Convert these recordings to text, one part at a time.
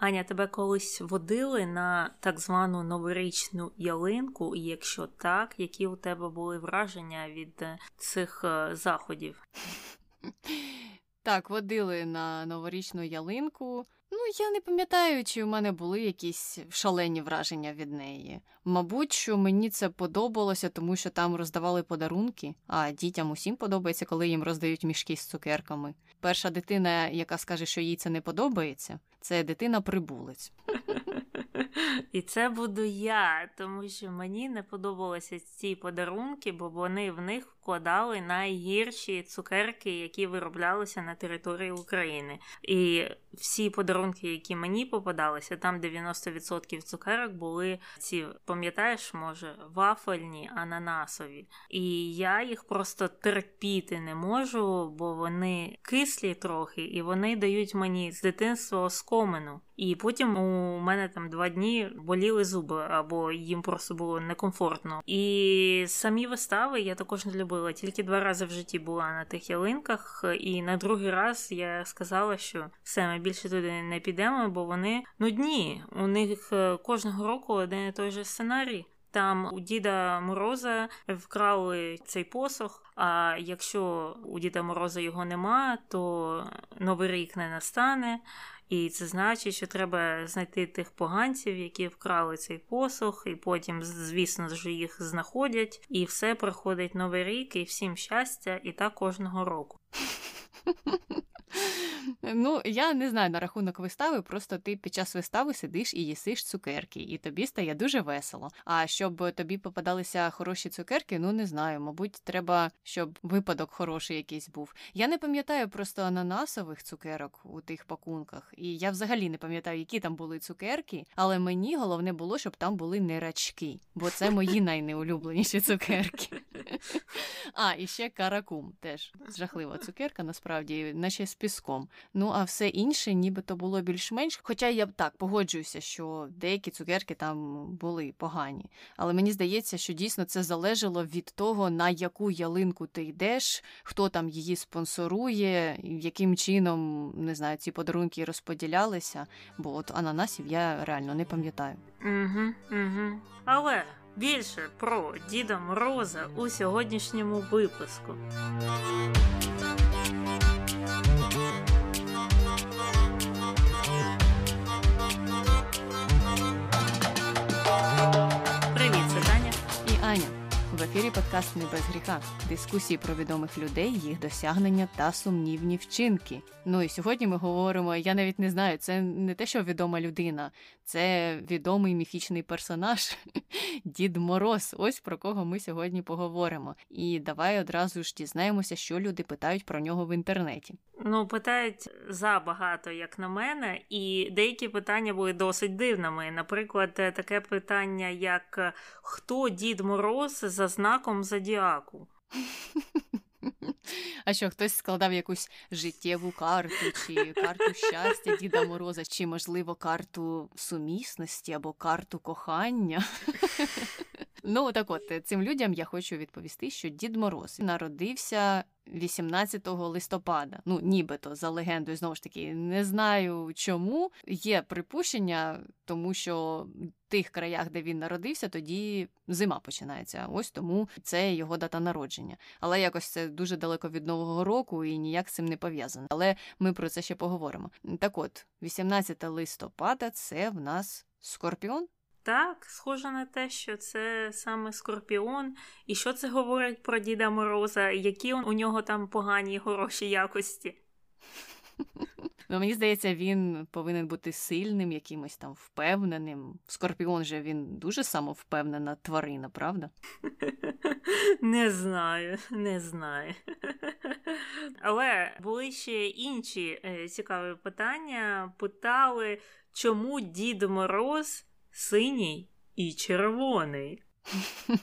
Аня, тебе колись водили на так звану новорічну ялинку, і якщо так, які у тебе були враження від е, цих е, заходів? Так, водили на новорічну ялинку. Ну, я не пам'ятаю, чи в мене були якісь шалені враження від неї. Мабуть, що мені це подобалося, тому що там роздавали подарунки, а дітям усім подобається, коли їм роздають мішки з цукерками. Перша дитина, яка скаже, що їй це не подобається, це дитина прибулець. І це буду я, тому що мені не подобалися ці подарунки, бо вони в них вкладали найгірші цукерки, які вироблялися на території України. І всі подарунки, які мені попадалися, там 90% цукерок були ці, пам'ятаєш, може, вафельні, ананасові. І я їх просто терпіти не можу, бо вони кислі трохи, і вони дають мені з дитинства оскомину. І потім у мене там два дні боліли зуби, або їм просто було некомфортно. І самі вистави я також не любила. Тільки два рази в житті була на тих ялинках, і на другий раз я сказала, що все, ми більше туди не підемо, бо вони нудні. У них е, кожного року один і той же сценарій. Там у Діда Мороза вкрали цей посох. А якщо у Діда Мороза його нема, то новий рік не настане. І це значить, що треба знайти тих поганців, які вкрали цей посох, і потім, звісно ж, їх знаходять, і все проходить новий рік, і всім щастя, і так кожного року. Ну, я не знаю на рахунок вистави, просто ти під час вистави сидиш і їсиш цукерки, і тобі стає дуже весело. А щоб тобі попадалися хороші цукерки, ну не знаю. Мабуть, треба, щоб випадок хороший якийсь був. Я не пам'ятаю просто ананасових цукерок у тих пакунках, і я взагалі не пам'ятаю, які там були цукерки, але мені головне було, щоб там були не рачки, бо це мої найнеулюбленіші цукерки. А, і ще каракум теж жахлива цукерка, насправді, наче з піском. Ну а все інше, нібито було більш-менш. Хоча я так погоджуюся, що деякі цукерки там були погані. Але мені здається, що дійсно це залежало від того, на яку ялинку ти йдеш, хто там її спонсорує, яким чином не знаю, ці подарунки розподілялися. Бо от ананасів я реально не пам'ятаю. Угу, угу. Але більше про Діда Мороза у сьогоднішньому випуску. Ефірі подкаст не без гріха. Дискусії про відомих людей, їх досягнення та сумнівні вчинки. Ну і сьогодні ми говоримо. Я навіть не знаю, це не те, що відома людина, це відомий міфічний персонаж Дід Мороз. Ось про кого ми сьогодні поговоримо. І давай одразу ж дізнаємося, що люди питають про нього в інтернеті. Ну, питають забагато, як на мене, і деякі питання були досить дивними. Наприклад, таке питання, як хто Дід Мороз за знаком Зодіаку? А що хтось складав якусь життєву карту, чи карту щастя Діда Мороза, чи, можливо, карту сумісності або карту кохання? Ну, так от цим людям я хочу відповісти, що Дід Мороз народився 18 листопада. Ну, нібито за легендою, знову ж таки, не знаю чому. Є припущення, тому що в тих краях, де він народився, тоді зима починається. Ось тому це його дата народження. Але якось це дуже далеко від нового року і ніяк з цим не пов'язано. Але ми про це ще поговоримо. Так от, 18 листопада це в нас скорпіон. Так, схоже на те, що це саме Скорпіон. І що це говорить про Діда Мороза, які у нього там погані хороші якості? Ну, Мені здається, він повинен бути сильним, якимось там впевненим. Скорпіон же він дуже самовпевнена тварина, правда? Не знаю, не знаю. Але були ще інші е, цікаві питання. Питали, чому Дід Мороз синій і червоний.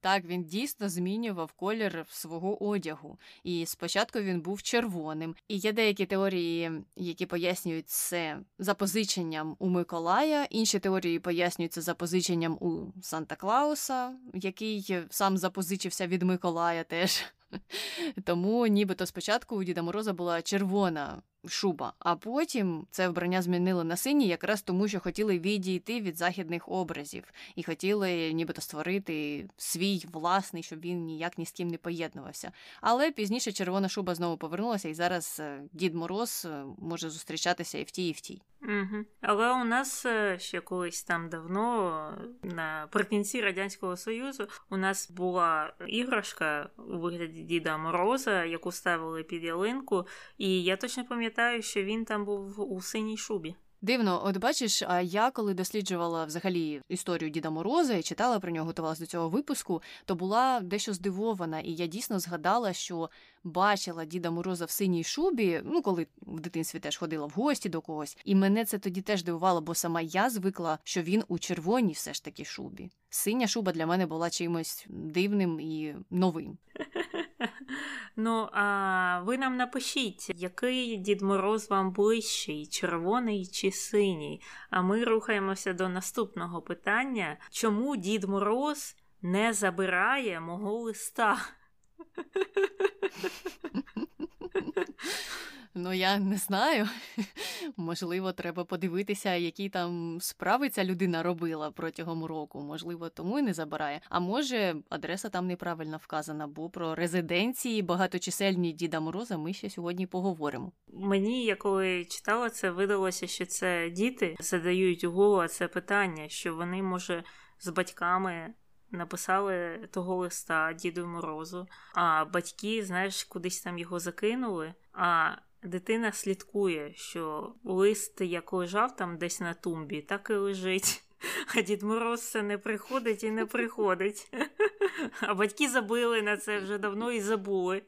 Так, він дійсно змінював колір свого одягу. І спочатку він був червоним. І є деякі теорії, які пояснюють це запозиченням у Миколая. Інші теорії пояснюються запозиченням у Санта Клауса, який сам запозичився від Миколая теж. Тому нібито спочатку у Діда Мороза була червона шуба. А потім це вбрання змінили на синій, якраз тому, що хотіли відійти від західних образів і хотіли нібито створити свій власний, щоб він ніяк ні з ким не поєднувався. Але пізніше червона шуба знову повернулася, і зараз е, Дід Мороз е, може зустрічатися і в тій, і в тій. Угу. Але у нас е, ще колись там давно, наприкінці Радянського Союзу, у нас була іграшка у вигляді Діда Мороза, яку ставили під ялинку, і я точно пам'ятаю, що він там був у синій шубі. Дивно, от бачиш, а я коли досліджувала взагалі історію Діда Мороза і читала про нього, готувалася до цього випуску, то була дещо здивована, і я дійсно згадала, що бачила Діда Мороза в синій шубі, ну коли в дитинстві теж ходила в гості до когось, і мене це тоді теж дивувало, бо сама я звикла, що він у червоній все ж таки шубі. Синя шуба для мене була чимось дивним і новим. Ну, а ви нам напишіть, який Дід Мороз вам ближчий, червоний чи синій? А ми рухаємося до наступного питання: чому Дід Мороз не забирає мого листа? Ну, я не знаю. Можливо, треба подивитися, які там справи ця людина робила протягом року. Можливо, тому і не забирає. А може, адреса там неправильно вказана, бо про резиденції багаточисельні Діда Мороза ми ще сьогодні поговоримо. Мені, я коли читала це, видалося, що це діти задають у голову це питання, що вони, може, з батьками. Написали того листа Діду Морозу, а батьки, знаєш, кудись там його закинули. А дитина слідкує, що лист, як лежав там десь на тумбі, так і лежить. А Дід Мороз це не приходить і не приходить. А батьки забили на це вже давно і забули.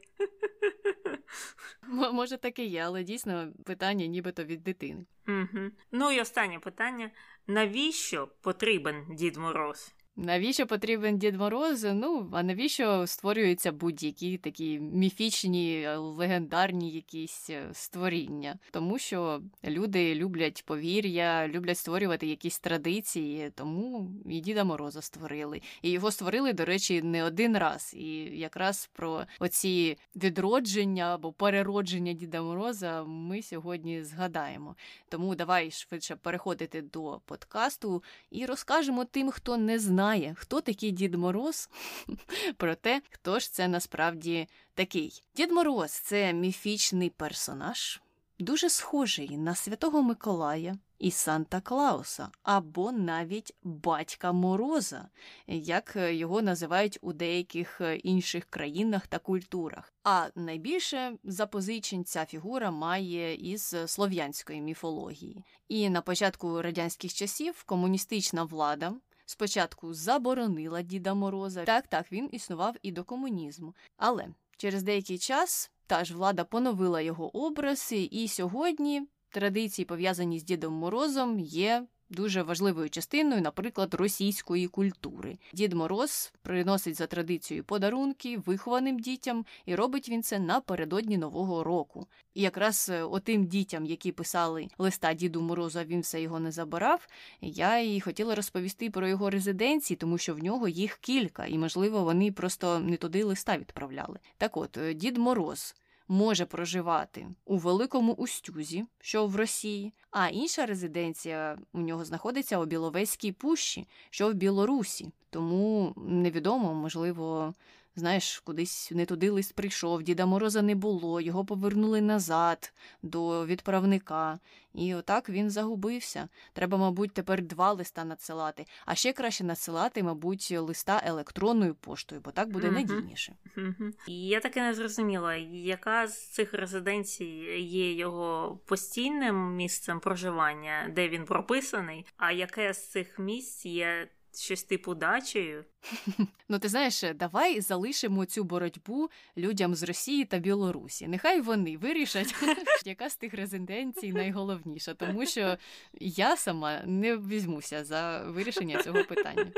Може, так і є, але дійсно питання нібито від дитини. Угу. Ну і останнє питання: навіщо потрібен Дід Мороз? Навіщо потрібен Дід Мороз? Ну, а навіщо створюються будь-які такі міфічні, легендарні якісь е, створіння? Тому що люди люблять повір'я, люблять створювати якісь традиції, тому і Діда Мороза створили. І його створили, до речі, не один раз. І якраз про оці відродження або переродження Діда Мороза ми сьогодні згадаємо. Тому давай швидше переходити до подкасту і розкажемо тим, хто не знає знає, хто такий Дід Мороз, про те, хто ж це насправді такий. Дід Мороз це міфічний персонаж, дуже схожий на Святого Миколая і Санта Клауса, або навіть батька Мороза, як його називають у деяких інших країнах та культурах. А найбільше запозичень ця фігура має із слов'янської міфології. І на початку радянських часів комуністична влада спочатку заборонила Діда Мороза. Так, так, він існував і до комунізму. Але через деякий час та ж влада поновила його образи, і сьогодні традиції, пов'язані з Дідом Морозом, є дуже важливою частиною, наприклад, російської культури. Дід Мороз приносить за традицією подарунки вихованим дітям, і робить він це напередодні Нового року. І якраз е, отим дітям, які писали листа Діду Морозу, а він все його не забирав. Я і хотіла розповісти про його резиденції, тому що в нього їх кілька, і, можливо, вони просто не туди листа відправляли. Так от, е, Дід Мороз може проживати у Великому Устюзі, що в Росії, а інша резиденція у нього знаходиться у Біловезькій пущі, що в Білорусі. Тому невідомо, можливо, знаєш, кудись не туди лист прийшов, Діда Мороза не було, його повернули назад до відправника. І отак він загубився. Треба, мабуть, тепер два листа надсилати, а ще краще надсилати, мабуть, листа електронною поштою, бо так буде mm надійніше. mm І я таки не зрозуміла, яка з цих резиденцій є його постійним місцем проживання, де він прописаний, а яке з цих місць є щось типу дачею. Ну, ти знаєш, давай залишимо цю боротьбу людям з Росії та Білорусі. Нехай вони вирішать, яка з тих резиденцій найголовніша, тому що я сама не візьмуся за вирішення цього питання.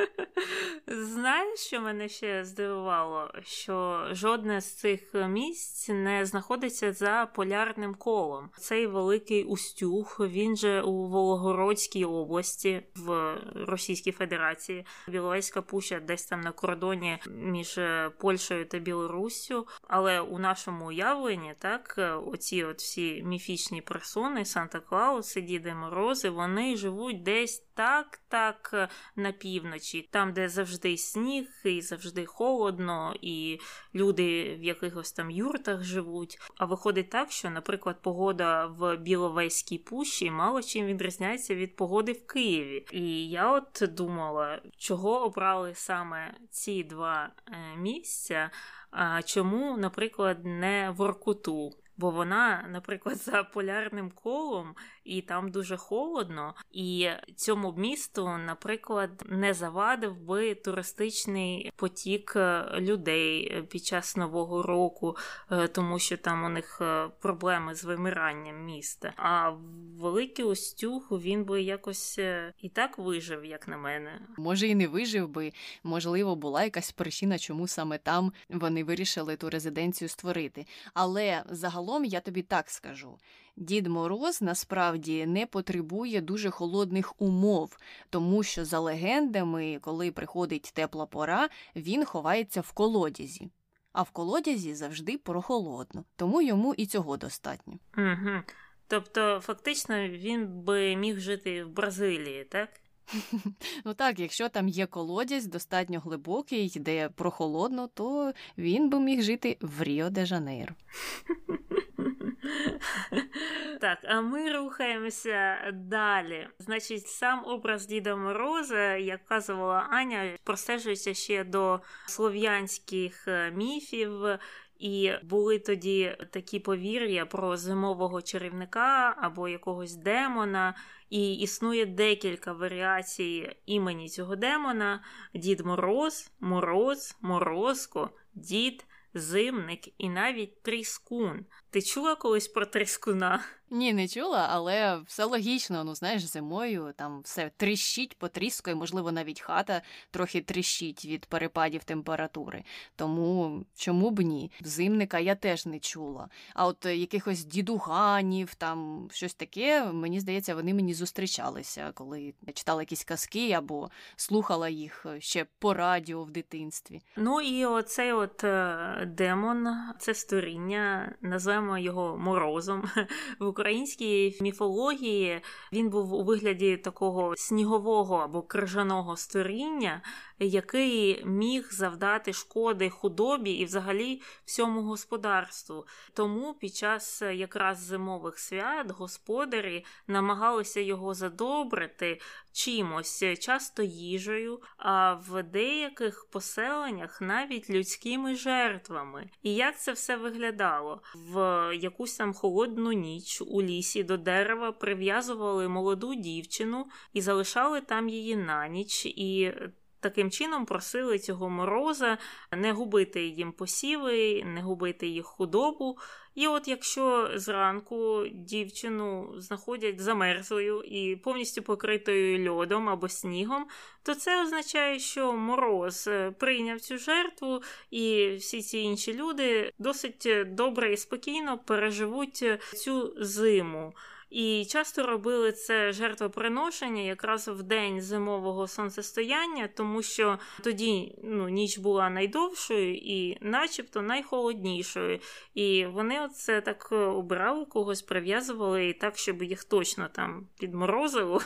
Знаєш, що мене ще здивувало? Що жодне з цих місць не знаходиться за полярним колом. Цей великий Устюг, він же у Волгородській області в Російській Федерації. Біловезька пуща десь там на кордоні між Польщею та Білоруссю. Але у нашому уявленні, так, оці от всі міфічні персони, Санта Клауси, Діди Морози, вони живуть десь так, так на півночі, там, де завжди сніг, і завжди холодно, і люди в якихось там юртах живуть. А виходить так, що, наприклад, погода в Біловезькій пущі мало чим відрізняється від погоди в Києві. І я от думала, чого обрали саме ці два е, місця. А чому, наприклад, не Воркуту? Бо вона, наприклад, за полярним колом і там дуже холодно, і цьому місту, наприклад, не завадив би туристичний потік е, людей під час нового року, е, тому що там у них е, проблеми з вимиранням міста. А великий Остюг він би якось і так вижив, як на мене. Може, і не вижив би, можливо, була якась причина, чому саме там вони вирішили ту резиденцію створити. Але загалом я тобі так скажу: Дід Мороз насправді не потребує дуже холодних умов, тому що, за легендами, коли приходить тепла пора, він ховається в колодязі. А в колодязі завжди прохолодно, тому йому і цього достатньо. Угу. Тобто, фактично, він би міг жити в Бразилії, так? Ну так, якщо там є колодязь достатньо глибокий, де прохолодно, то він би міг жити в Ріо де Жанейро. Так, а ми рухаємося далі. Значить, сам образ Діда Мороза, як казувала Аня, простежується ще до слов'янських е, міфів. І були тоді такі повір'я про зимового чарівника або якогось демона, і існує декілька варіацій імені цього демона: Дід Мороз, Мороз, Морозко, Дід, Зимник і навіть Тріскун. Ти чула колись про тріскуна? Ні, не чула, але все логічно. Ну, знаєш, зимою там все тріщить, потріскує, можливо, навіть хата трохи тріщить від перепадів температури. Тому чому б ні? Зимника я теж не чула. А от якихось дідуганів, там щось таке, мені здається, вони мені зустрічалися, коли я читала якісь казки або слухала їх ще по радіо в дитинстві. Ну і оцей от е, демон, це створіння, називаємо називаємо його морозом. В українській міфології він був у вигляді такого снігового або крижаного створіння, який міг завдати шкоди худобі і взагалі всьому господарству. Тому під час якраз зимових свят господарі намагалися його задобрити чимось, часто їжею, а в деяких поселеннях навіть людськими жертвами. І як це все виглядало? В якусь там холодну ніч у лісі до дерева прив'язували молоду дівчину і залишали там її на ніч. і Таким чином просили цього мороза не губити їм посіви, не губити їх худобу. І от якщо зранку дівчину знаходять замерзлою і повністю покритою льодом або снігом, то це означає, що мороз е, прийняв цю жертву, і всі ці інші люди досить добре і спокійно переживуть цю зиму. І часто робили це жертвоприношення якраз в день зимового сонцестояння, тому що тоді ну, ніч була найдовшою і, начебто, найхолоднішою. І вони це так обирали, когось прив'язували і так, щоб їх точно там підморозило.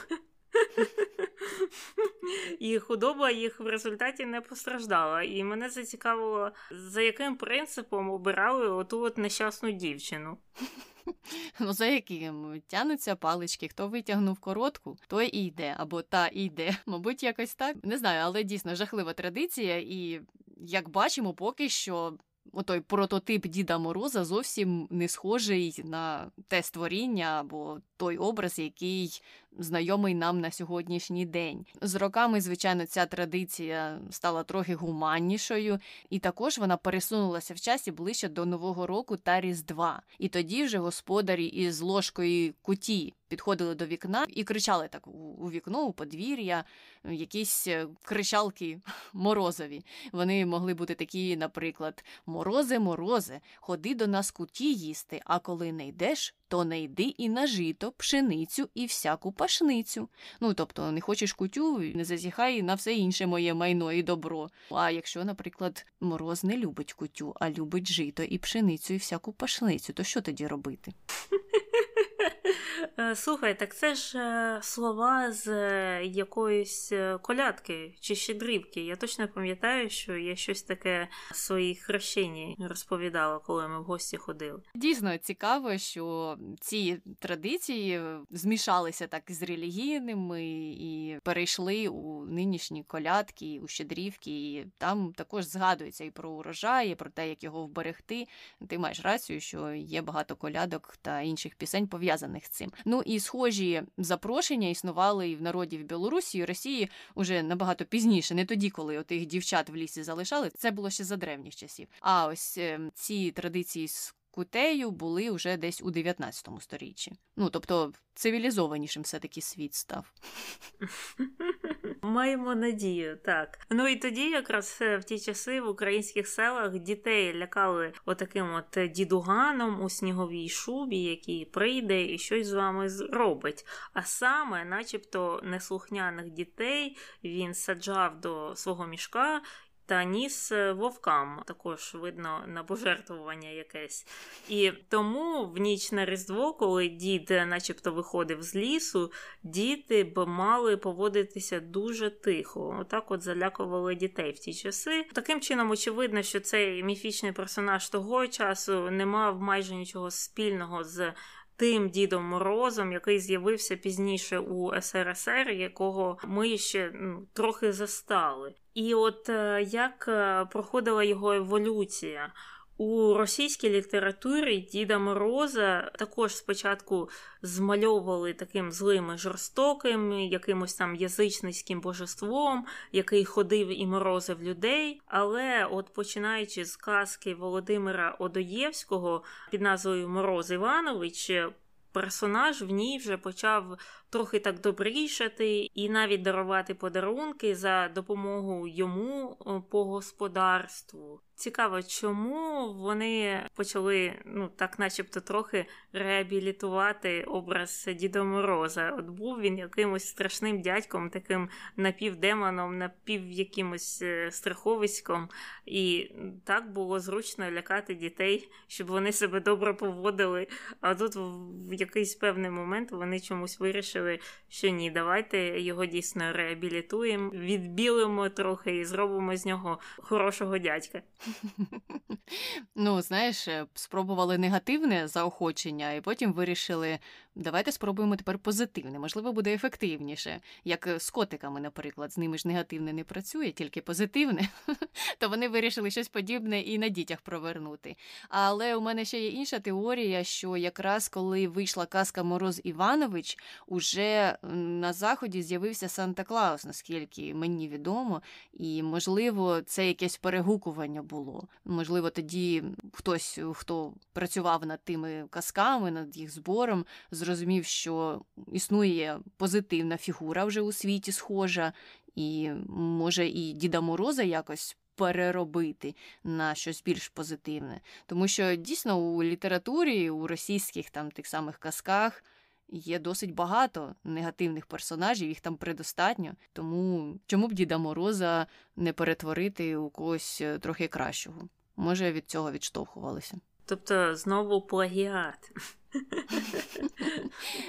І худоба їх в результаті не постраждала. І мене зацікавило, за яким принципом обирали оту от нещасну дівчину. Ну, за яким тянуться палички, хто витягнув коротку, той і йде, або та і йде. Мабуть, якось так. Не знаю, але дійсно жахлива традиція, і як бачимо, поки що отой прототип Діда Мороза зовсім не схожий на те створіння або той образ, який знайомий нам на сьогоднішній день. З роками, звичайно, ця традиція стала трохи гуманнішою, і також вона пересунулася в часі ближче до Нового року та Різдва. І тоді вже господарі із ложкою куті підходили до вікна і кричали так у вікно, у подвір'я, якісь е, кричалки морозові. Вони могли бути такі, наприклад, морози, морози, ходи до нас куті їсти, а коли не йдеш, то не йди і на жито, пшеницю і всяку пашницю. Ну тобто не хочеш кутю, не зазіхай на все інше моє майно і добро. А якщо, наприклад, мороз не любить кутю, а любить жито і пшеницю і всяку пашницю, то що тоді робити? Е, слухай, так це ж е, слова з е, якоїсь колядки чи щедрівки. Я точно пам'ятаю, що я щось таке в своїй хрещенні розповідала, коли ми в гості ходили. Дійсно цікаво, що ці традиції змішалися так з релігійними і перейшли у нинішні колядки, у щедрівки. І Там також згадується і про урожай, і про те, як його вберегти. Ти маєш рацію, що є багато колядок та інших пісень пов'язаних з цим. Ну і схожі запрошення існували і в народі в Білорусі і Росії уже набагато пізніше, не тоді, коли отих дівчат в лісі залишали. Це було ще за древніх часів. А ось ем, ці традиції з кутею були вже десь у 19 сторіччі. Ну тобто цивілізованішим все таки світ став. Маємо надію, так. Ну і тоді, якраз е, в ті часи в українських селах дітей лякали отаким от дідуганом у сніговій шубі, який прийде і щось з вами зробить. А саме, начебто, неслухняних дітей він саджав до свого мішка та ніс е, вовкам, також видно на пожертвування якесь. І тому в ніч на Різдво, коли дід, е, начебто, виходив з лісу, діти б мали поводитися дуже тихо. Отак от залякували дітей в ті часи. Таким чином, очевидно, що цей міфічний персонаж того часу не мав майже нічого спільного з тим Дідом Морозом, який з'явився пізніше у СРСР, якого ми ще ну, трохи застали. І от е, як е, проходила його еволюція. У російській літературі Діда Мороза також спочатку змальовували таким злим і жорстоким, якимось там язичницьким божеством, який ходив і морозив людей. Але, от починаючи з казки Володимира Одоєвського під назвою Мороз Іванович, персонаж в ній вже почав трохи так добрішати і навіть дарувати подарунки за допомогою йому по господарству. Цікаво, чому вони почали, ну так, начебто, трохи реабілітувати образ Діда Мороза. От був він якимось страшним дядьком, таким напівдемоном, напів якимось е, страховиськом, і так було зручно лякати дітей, щоб вони себе добре поводили. А тут в якийсь певний момент вони чомусь вирішили, що ні, давайте його дійсно реабілітуємо, відбілимо трохи і зробимо з нього хорошого дядька. Ну, знаєш, е, спробували негативне заохочення, і потім вирішили, давайте спробуємо тепер позитивне, можливо, буде ефективніше. Як е, з котиками, наприклад, з ними ж негативне не працює, тільки позитивне, то вони вирішили щось подібне і на дітях провернути. Але у мене ще є інша теорія, що якраз коли вийшла казка Мороз Іванович, уже на заході з'явився Санта Клаус, наскільки мені відомо, і можливо, це якесь перегукування було. Можливо, тоді хтось, хто працював над тими казками, над їх збором, зрозумів, що існує позитивна фігура вже у світі схожа, і може і Діда Мороза якось. Переробити на щось більш позитивне, тому що дійсно у літературі, у російських там тих самих казках є досить багато негативних персонажів, їх там предостатньо. Тому чому б Діда Мороза не перетворити у когось е, трохи кращого? Може, від цього відштовхувалися. Тобто знову плагіат.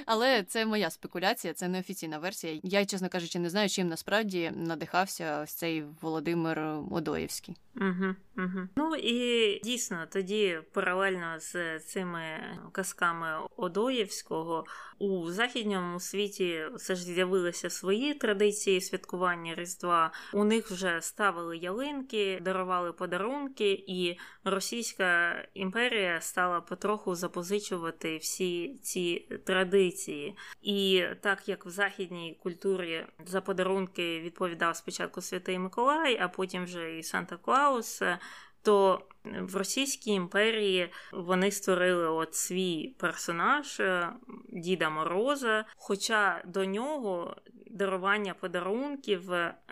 Але це моя спекуляція, це не офіційна версія. Я, чесно кажучи, не знаю, чим насправді надихався ось цей Володимир Одоєвський. Угу, угу. Ну і дійсно тоді паралельно з цими казками Одоєвського у західньому світі все ж з'явилися свої традиції святкування Різдва. У них вже ставили ялинки, дарували подарунки, і Російська імперія стала потроху запозичувати всі ці традиції. І так як в західній культурі за подарунки відповідав спочатку Святий Миколай, а потім вже і Санта Клаус, то в Російській імперії вони створили от свій персонаж е, Діда Мороза. Хоча до нього дарування подарунків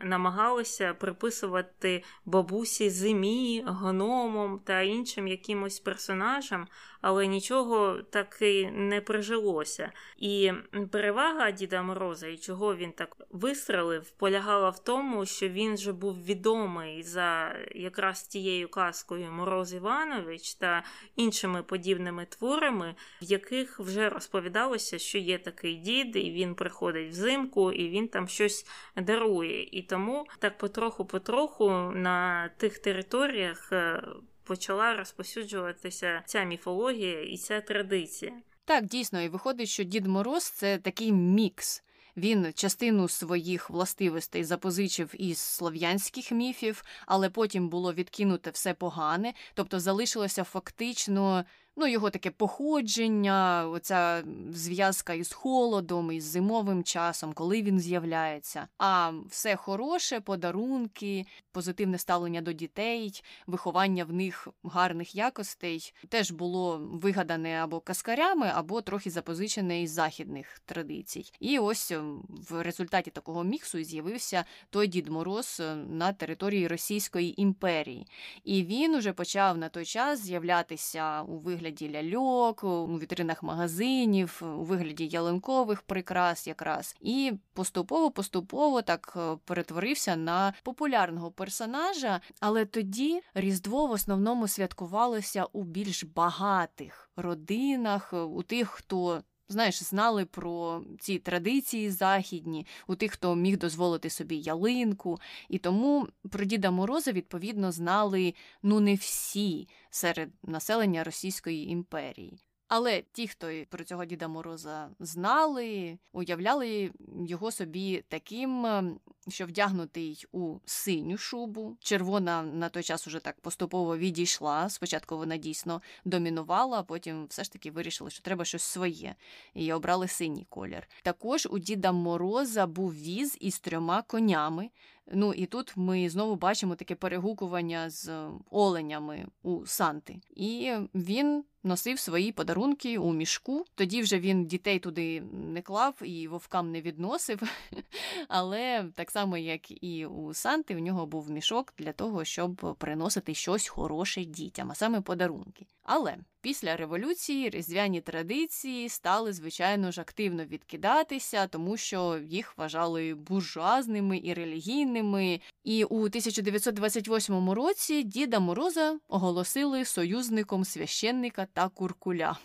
намагалися приписувати бабусі зимі, гномом та іншим якимось персонажам, але нічого таки не прижилося. І перевага Діда Мороза, і чого він так вистрелив, полягала в тому, що він же був відомий за якраз тією казкою Мороз Іванович та іншими подібними творами, в яких вже розповідалося, що є такий дід, і він приходить взимку, і він там щось дарує. І тому так потроху-потроху на тих територіях е, почала розпосюджуватися ця міфологія і ця традиція. Так, дійсно, і виходить, що Дід Мороз це такий мікс. Він частину своїх властивостей запозичив із слов'янських міфів, але потім було відкинуте все погане, тобто залишилося фактично ну, його таке походження, оця зв'язка із холодом, із зимовим часом, коли він з'являється. А все хороше, подарунки, позитивне ставлення до дітей, виховання в них гарних якостей теж було вигадане або каскарями, або трохи запозичене із західних традицій. І ось ем, в результаті такого міксу з'явився той Дід Мороз е, на території Російської імперії. І він уже почав на той час з'являтися у вигляді вигляді ляльок, у вітринах магазинів, у вигляді ялинкових прикрас, якраз, і поступово-поступово так е, перетворився на популярного персонажа. Але тоді Різдво в основному святкувалося у більш багатих родинах, у тих, хто знаєш, знали про ці традиції західні, у тих, хто міг дозволити собі ялинку. І тому про Діда Мороза, відповідно, знали ну не всі серед населення Російської імперії. Але ті, хто про цього Діда Мороза знали, уявляли його собі таким, ем, що вдягнутий у синю шубу. Червона на той час уже так поступово відійшла. Спочатку вона дійсно домінувала, а потім все ж таки вирішили, що треба щось своє, і обрали синій колір. Також у Діда Мороза був віз із трьома конями. Ну і тут ми знову бачимо таке перегукування з оленями у Санти. І він носив свої подарунки у мішку. Тоді вже він дітей туди не клав і вовкам не відносив. Але так само, як і у Санти, у нього був мішок для того, щоб приносити щось хороше дітям, а саме подарунки. Але після революції різдвяні традиції стали, звичайно ж, активно відкидатися, тому що їх вважали буржуазними і релігійними. І у 1928 році Діда Мороза оголосили союзником священника та куркуля.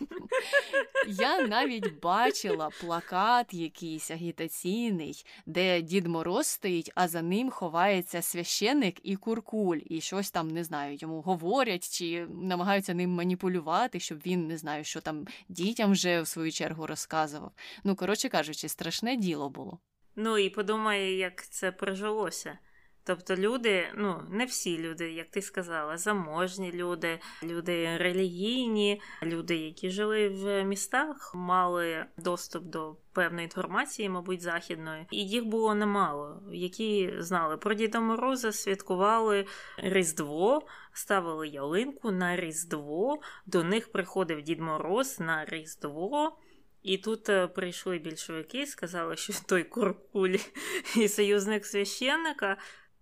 Я навіть бачила плакат якийсь агітаційний, де Дід Мороз стоїть, а за ним ховається священник і куркуль, і щось там не знаю, йому говорять чи намагаються ним маніпулювати, щоб він не знаю, що там дітям вже в свою чергу розказував. Ну, коротше кажучи, страшне діло було. Ну і подумай, як це прижилося. Тобто люди, ну не всі люди, як ти сказала, заможні люди, люди релігійні, люди, які жили в містах, мали доступ до певної інформації, мабуть, західної, і їх було немало, які знали про Діда Мороза, святкували Різдво, ставили ялинку на Різдво. До них приходив Дід Мороз на Різдво. І тут е, прийшли більшовики, сказали, що той Куркуль і союзник священника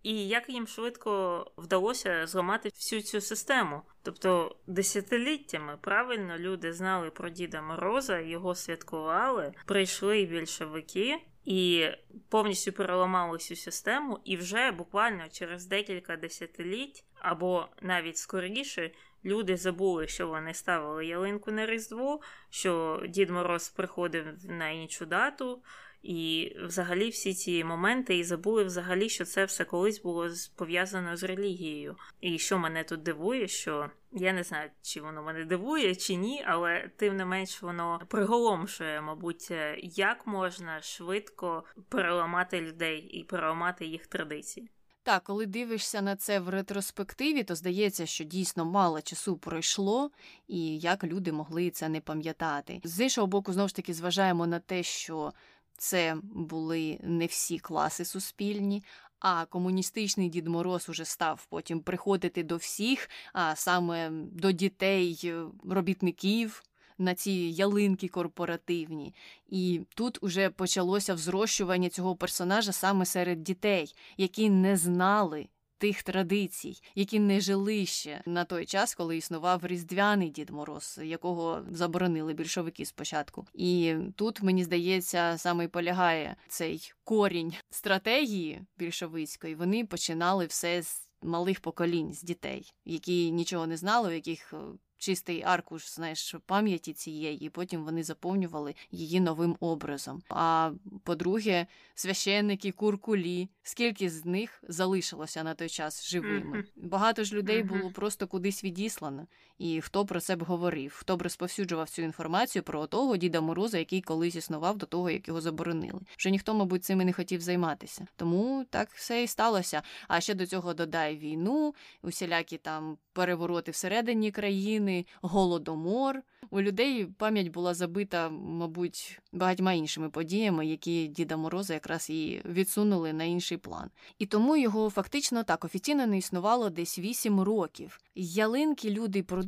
і як їм швидко вдалося зламати всю цю систему. Тобто десятиліттями правильно люди знали про Діда Мороза, його святкували, прийшли більшовики. І повністю переламали цю систему, і вже буквально через декілька десятиліть, або навіть скоріше, люди забули, що вони ставили ялинку на Різдво, що Дід Мороз приходив на іншу дату. І взагалі всі ці моменти і забули взагалі, що це все колись було пов'язано з релігією. І що мене тут дивує, що я не знаю, чи воно мене дивує, чи ні, але тим не менш воно приголомшує, мабуть, як можна швидко переламати людей і переламати їх традиції. Так, коли дивишся на це в ретроспективі, то здається, що дійсно мало часу пройшло, і як люди могли це не пам'ятати. З іншого боку, знову ж таки, зважаємо на те, що це були не всі класи суспільні. А комуністичний Дід Мороз уже став потім приходити до всіх, а саме до дітей, е, робітників на ці ялинки корпоративні. І тут уже почалося взрощування цього персонажа саме серед дітей, які не знали тих традицій, які не жили ще на той час, коли існував різдвяний Дід Мороз, якого заборонили більшовики спочатку. І тут мені здається, саме й полягає цей корінь стратегії більшовицької. Вони починали все з малих поколінь з дітей, які нічого не знали, у яких е, чистий аркуш, знаєш, пам'яті цієї, і потім вони заповнювали її новим образом. А по-друге, священники, куркулі, скільки з них залишилося на той час живими. Багато ж людей було просто кудись відіслано. І хто про це б говорив, хто б розповсюджував цю інформацію про того Діда Мороза, який колись існував до того, як його заборонили. Вже ніхто, мабуть, цим і не хотів займатися. Тому так все і сталося. А ще до цього додай війну, усілякі там перевороти всередині країни, голодомор. У людей пам'ять була забита, мабуть, багатьма іншими подіями, які Діда Мороза якраз і відсунули на інший план. І тому його фактично так офіційно не існувало десь вісім років. Ялинки люди продовжували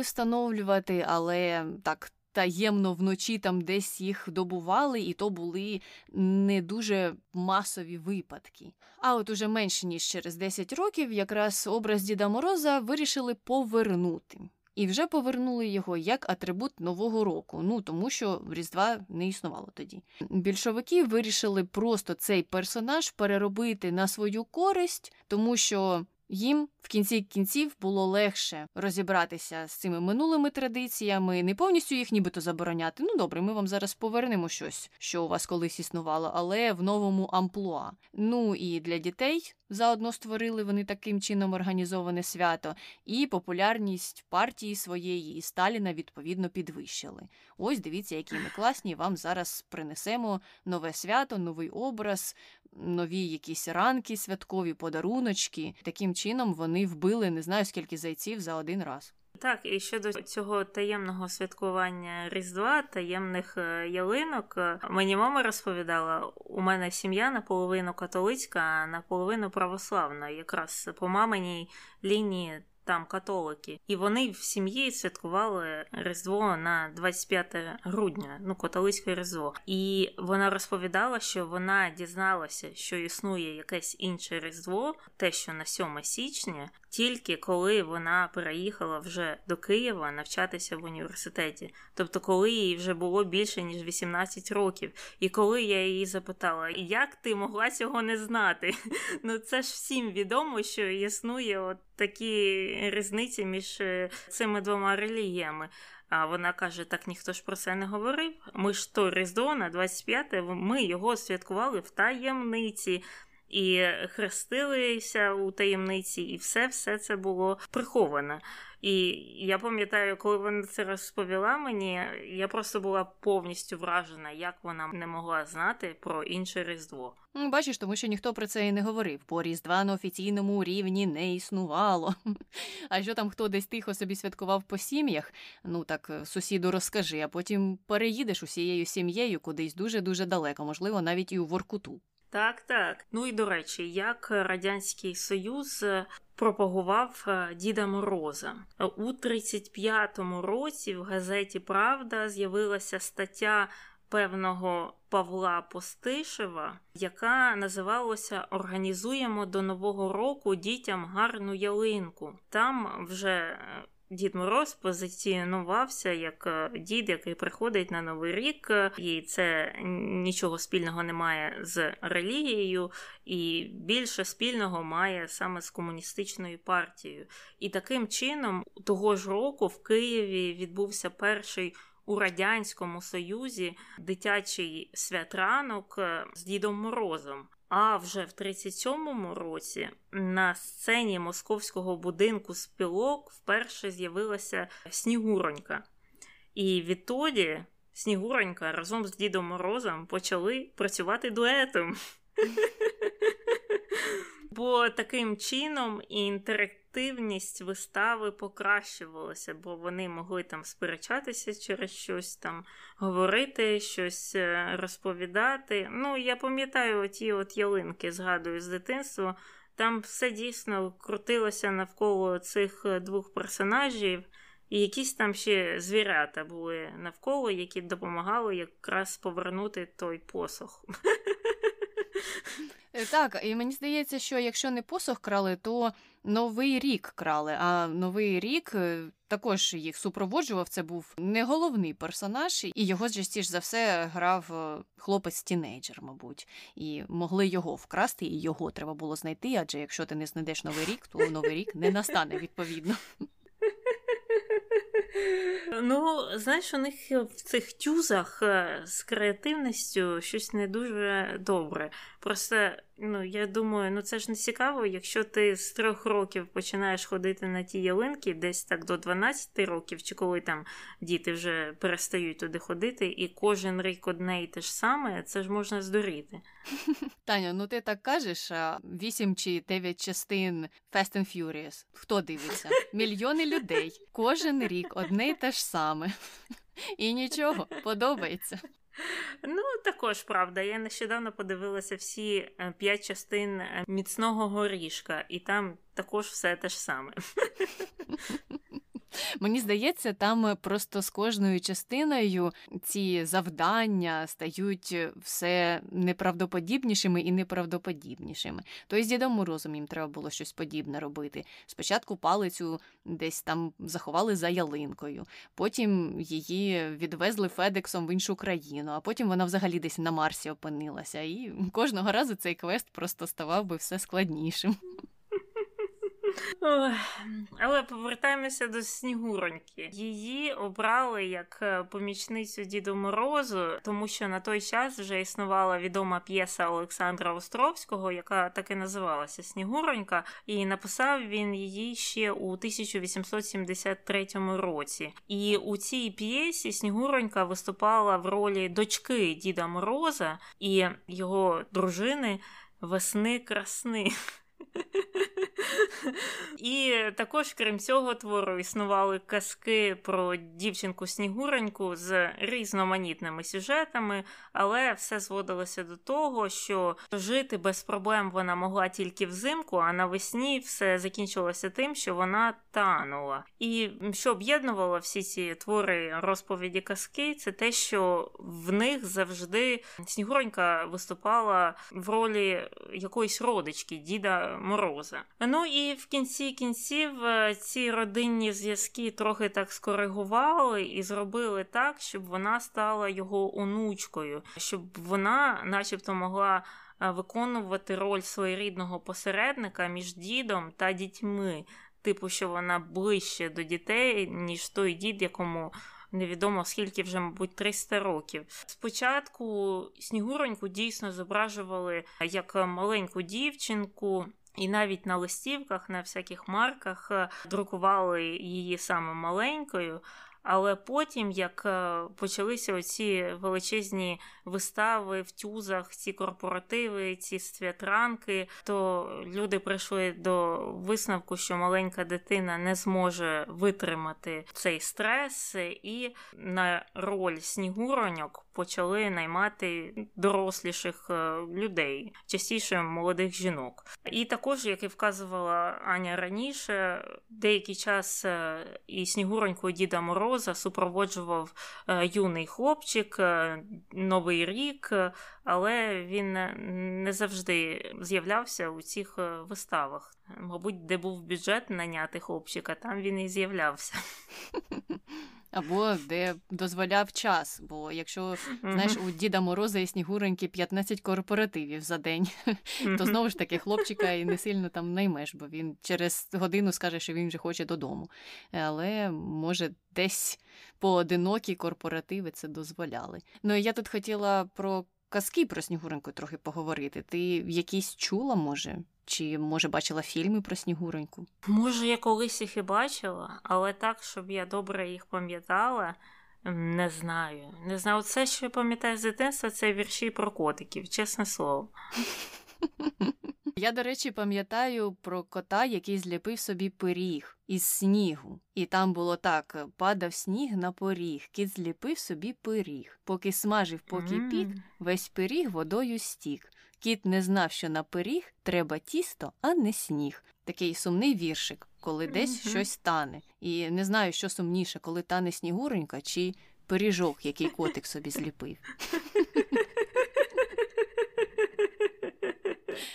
встановлювати, але так. Таємно вночі там десь їх добували, і то були не дуже масові випадки. А от уже менше ніж через 10 років якраз образ Діда Мороза вирішили повернути. І вже повернули його як атрибут Нового року, ну тому що Різдва не існувало тоді. Більшовики вирішили просто цей персонаж переробити на свою користь, тому що їм в кінці кінців було легше розібратися з цими минулими традиціями, не повністю їх нібито забороняти. Ну добре, ми вам зараз повернемо щось, що у вас колись існувало, але в новому амплуа. Ну і для дітей заодно створили вони таким чином організоване свято, і популярність партії своєї і Сталіна відповідно підвищили. Ось дивіться, які ми класні. Вам зараз принесемо нове свято, новий образ, нові якісь ранки, святкові подаруночки. Таким чином вони вбили не знаю скільки зайців за один раз. Так, і щодо цього таємного святкування Різдва, таємних е, ялинок, е, мені мама розповідала, у мене сім'я наполовину католицька, а наполовину православна. Якраз по маминій лінії там католики, і вони в сім'ї святкували Різдво на 25 грудня, ну католицьке Різдво. І вона розповідала, що вона дізналася, що існує якесь інше Різдво, те, що на 7 січня, тільки коли вона переїхала вже до Києва навчатися в університеті. Тобто, коли їй вже було більше ніж 18 років. І коли я її запитала, як ти могла цього не знати? Ну це ж всім відомо, що існує от такі різниці між е, цими двома релігіями. А вона каже: так ніхто ж про це не говорив. Ми ж то Різдво на 25 ми його святкували в таємниці і хрестилися у таємниці, і все все це було приховане. І я пам'ятаю, коли вона це розповіла мені, я просто була повністю вражена, як вона не могла знати про інше Різдво. Ну, бачиш, тому що ніхто про це і не говорив, бо Різдва на офіційному рівні не існувало. А що там хто десь тихо собі святкував по сім'ях, ну так е, сусіду розкажи, а потім переїдеш усією сім'єю кудись дуже дуже далеко, можливо, навіть і у Воркуту. Так, так. Ну і до речі, як Радянський Союз е, пропагував е, Діда Мороза у 35-му році в газеті Правда з'явилася стаття певного Павла Постишева, яка називалася Організуємо до Нового року дітям гарну ялинку. Там вже е, Дід Мороз позиціонувався як е, дід, який приходить на новий рік, і це нічого спільного не має з релігією, і більше спільного має саме з комуністичною партією. І таким чином, того ж року в Києві відбувся перший. У Радянському Союзі дитячий святранок е, з Дідом Морозом. А вже в 37-му році на сцені московського будинку спілок вперше з'явилася Снігуронька. І відтоді Снігуронька разом з Дідом Морозом почали працювати дуетом. Бо таким чином інтерактивність вистави покращувалася, бо вони могли там сперечатися через щось там, говорити, щось е, розповідати. Ну, я пам'ятаю оті от ялинки, згадую з дитинства. Там все дійсно крутилося навколо цих е, двох персонажів, і якісь там ще звірята були навколо, які допомагали якраз повернути той посох. Е, так, і мені здається, що якщо не посох крали, то новий рік крали. А новий рік е, також їх супроводжував. Це був не головний персонаж, і його частіше за все грав е, хлопець-тінейджер, мабуть, і могли його вкрасти, і його треба було знайти. Адже якщо ти не знайдеш новий рік, то новий рік не настане відповідно. Ну, знаєш, у них в цих тюзах з креативністю щось не дуже добре. Просто, ну, я думаю, ну це ж не цікаво, якщо ти з трьох років починаєш ходити на ті ялинки, десь так до 12 років, чи коли там діти вже перестають туди ходити, і кожен рік одне і те ж саме, це ж можна здуріти. Таня, ну ти так кажеш, вісім чи дев'ять частин Fast and Furious. Хто дивиться? Мільйони людей. Кожен рік одне й те ж саме. І нічого, подобається. Ну, також правда. Я нещодавно подивилася всі е, п'ять частин е, міцного горішка, і там також все те ж саме. Мені здається, там е, просто з кожною частиною ці завдання стають е, все неправдоподібнішими і неправдоподібнішими. То й з Дідом Морозом їм треба було щось подібне робити. Спочатку палицю десь там заховали за ялинкою, потім її відвезли Федексом в іншу країну, а потім вона взагалі десь на Марсі опинилася. І кожного разу цей квест просто ставав би все складнішим. Але повертаємося до Снігуроньки. Її обрали як е, помічницю Діду Морозу, тому що на той час вже існувала відома п'єса Олександра Островського, яка так і називалася Снігуронька, і написав він її ще у 1873 році. І у цій п'єсі Снігуронька виступала в ролі дочки Діда Мороза і його дружини Весни Красни. І також, крім цього твору, існували казки про дівчинку Снігуреньку з різноманітними сюжетами, але все зводилося до того, що жити без проблем вона могла тільки взимку, а навесні все закінчилося тим, що вона танула. І що об'єднувало всі ці твори розповіді казки, це те, що в них завжди Снігуренька виступала в ролі якоїсь родички, діда Мороза. Ну і в кінці кінців е, ці родинні зв'язки трохи так скоригували і зробили так, щоб вона стала його онучкою, щоб вона, начебто, могла. Е, виконувати роль своєрідного посередника між дідом та дітьми, типу, що вона ближче до дітей, ніж той дід, якому невідомо скільки вже, мабуть, 300 років. Спочатку Снігуроньку дійсно зображували як маленьку дівчинку. І навіть на листівках, на всяких марках е, друкували її саме маленькою. Але потім, як е, почалися оці величезні вистави в тюзах, ці корпоративи, ці святранки, то люди прийшли до висновку, що маленька дитина не зможе витримати цей стрес, і на роль снігуроньок почали наймати доросліших е, людей, частіше молодих жінок. І також, як і вказувала Аня раніше, деякий час е, і Снігуроньку Діда Мороза супроводжував е, юний хлопчик, Новий рік, але він не завжди з'являвся у цих виставах. Мабуть, де був бюджет наняти хлопчика, там він і з'являвся. Або де дозволяв час, бо якщо знаєш у Діда Мороза і Снігуреньки 15 корпоративів за день, то знову ж таки хлопчика і не сильно там наймеш, бо він через годину скаже, що він вже хоче додому. Але може десь поодинокі корпоративи це дозволяли. Ну і я тут хотіла про казки про Снігуреньку трохи поговорити. Ти якісь чула, може? Чи, може, бачила фільми про Снігуреньку? Може, я колись їх і бачила, але так, щоб я добре їх пам'ятала, не знаю. Не знаю, це, що я пам'ятаю з дитинства, це вірші про котиків, чесне слово. Я, до речі, пам'ятаю про кота, який зліпив собі пиріг із снігу. І там було так: падав сніг на поріг, кіт зліпив собі пиріг. Поки смажив, поки пік, весь пиріг водою стік. Кіт не знав, що на пиріг треба тісто, а не сніг. Такий сумний віршик, коли десь щось тане. І не знаю, що сумніше, коли тане снігуренька чи пиріжок, який котик собі зліпив.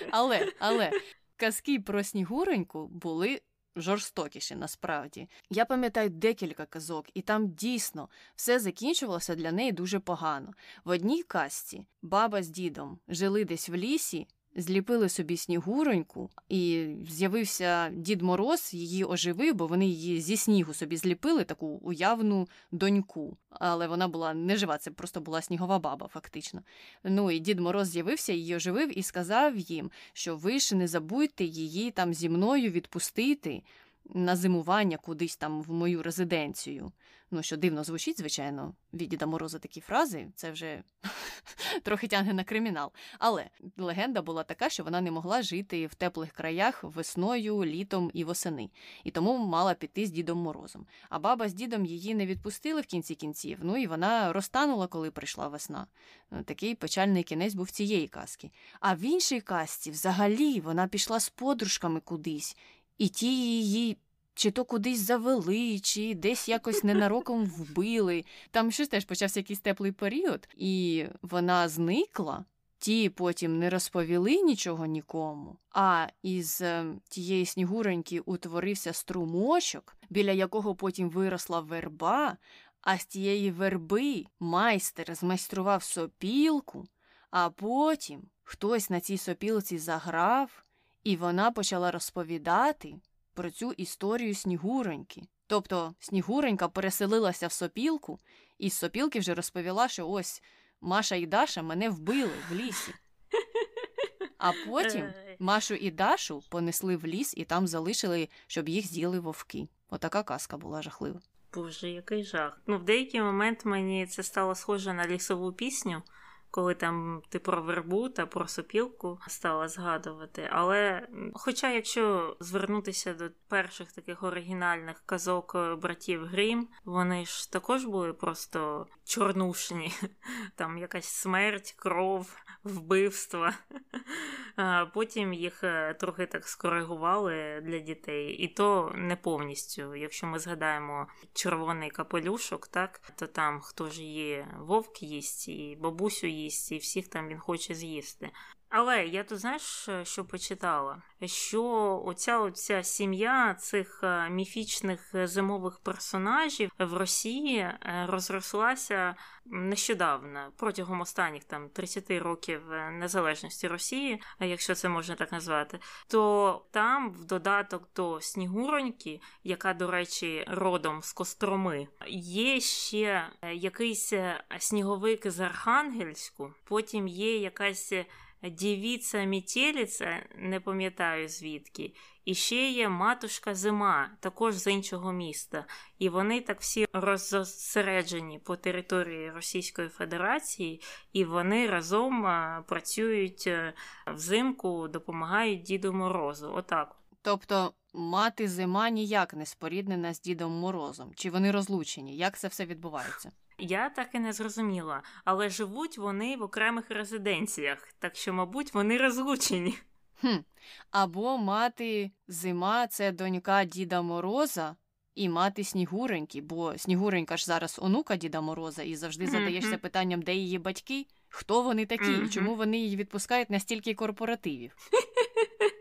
Але, але казки про снігуреньку були жорстокіші насправді. Я пам'ятаю декілька казок, і там дійсно все закінчувалося для неї дуже погано. В одній казці баба з дідом жили десь в лісі зліпили собі снігуроньку, і з'явився Дід Мороз, її оживив, бо вони її зі снігу собі зліпили таку уявну доньку. Але вона була не жива, це просто була снігова баба, фактично. Ну і Дід Мороз з'явився, її оживив і сказав їм, що ви ж не забудьте її там зі мною відпустити на зимування кудись там в мою резиденцію. Ну, що дивно звучить, звичайно, від Діда Мороза такі фрази, це вже трохи тягне на кримінал. Але легенда була така, що вона не могла жити в теплих краях весною, літом і восени, і тому мала піти з Дідом Морозом. А баба з дідом її не відпустили в кінці кінців, ну і вона розтанула, коли прийшла весна. Такий печальний кінець був цієї казки. А в іншій казці, взагалі, вона пішла з подружками кудись, і ті її чи то кудись завели, чи десь якось ненароком вбили. Там щось теж почався якийсь теплий період, і вона зникла. Ті потім не розповіли нічого нікому, а із е, тієї снігуреньки утворився струмочок, біля якого потім виросла верба, а з тієї верби майстер змайстрував сопілку, а потім хтось на цій сопілці заграв, і вона почала розповідати про цю історію Снігуреньки. Тобто Снігуренька переселилася в сопілку, і з сопілки вже розповіла, що ось Маша і Даша мене вбили в лісі. А потім Машу і Дашу понесли в ліс і там залишили, щоб їх з'їли вовки. Отака казка була жахлива. Боже, який жах. Ну, в деякий момент мені це стало схоже на лісову пісню коли там ти про вербу та про сопілку стала згадувати. Але, хоча, якщо звернутися до перших таких оригінальних казок е, братів Грім, вони ж також були просто чорнушні, там якась смерть, кров, вбивства. Потім їх е, трохи так скоригували для дітей, і то не повністю. Якщо ми згадаємо червоний капелюшок, так то там хто ж є вовк їсть, і бабусю їсть, і всіх там він хоче з'їсти. Але я тут знаєш, що почитала? Що оця оця сім'я цих е, міфічних зимових персонажів в Росії е, розрослася нещодавно протягом останніх там 30 років е, незалежності Росії, якщо це можна так назвати, то там в додаток до Снігуроньки, яка, до речі, родом з Костроми, є ще якийсь сніговик з Архангельську, потім є якась дівіця мітєліця, не пам'ятаю звідки, і ще є матушка Зима, також з іншого міста. І вони так всі розсереджені по території Російської Федерації, і вони разом працюють е, взимку, допомагають Діду Морозу. Отак. Тобто мати зима ніяк не споріднена з Дідом Морозом. Чи вони розлучені? Як це все відбувається? Я так і не зрозуміла, але живуть вони в окремих резиденціях, так що, мабуть, вони розлучені. Хм. Або мати зима це донька Діда Мороза, і мати Снігуреньки, бо Снігуренька ж зараз онука Діда Мороза, і завжди задаєшся питанням, де її батьки, хто вони такі, і чому вони її відпускають на стільки корпоративів.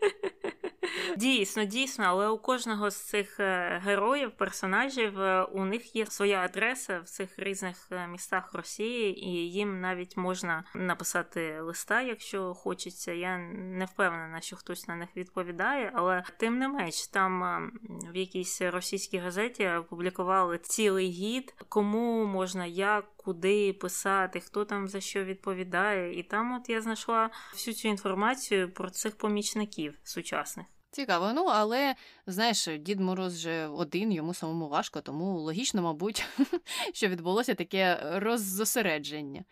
Дійсно, дійсно, але у кожного з цих е, героїв, персонажів, е, у них є своя адреса в цих різних е, містах Росії, і їм навіть можна написати листа, якщо хочеться. Я не впевнена, що хтось на них відповідає, але тим не менш, там в якійсь російській газеті опублікували цілий гід, кому можна як. Куди писати, хто там за що відповідає, і там от я знайшла всю цю інформацію про цих помічників сучасних. Цікаво, ну але знаєш, Дід Мороз вже один, йому самому важко, тому логічно, мабуть, що відбулося таке роззосередження.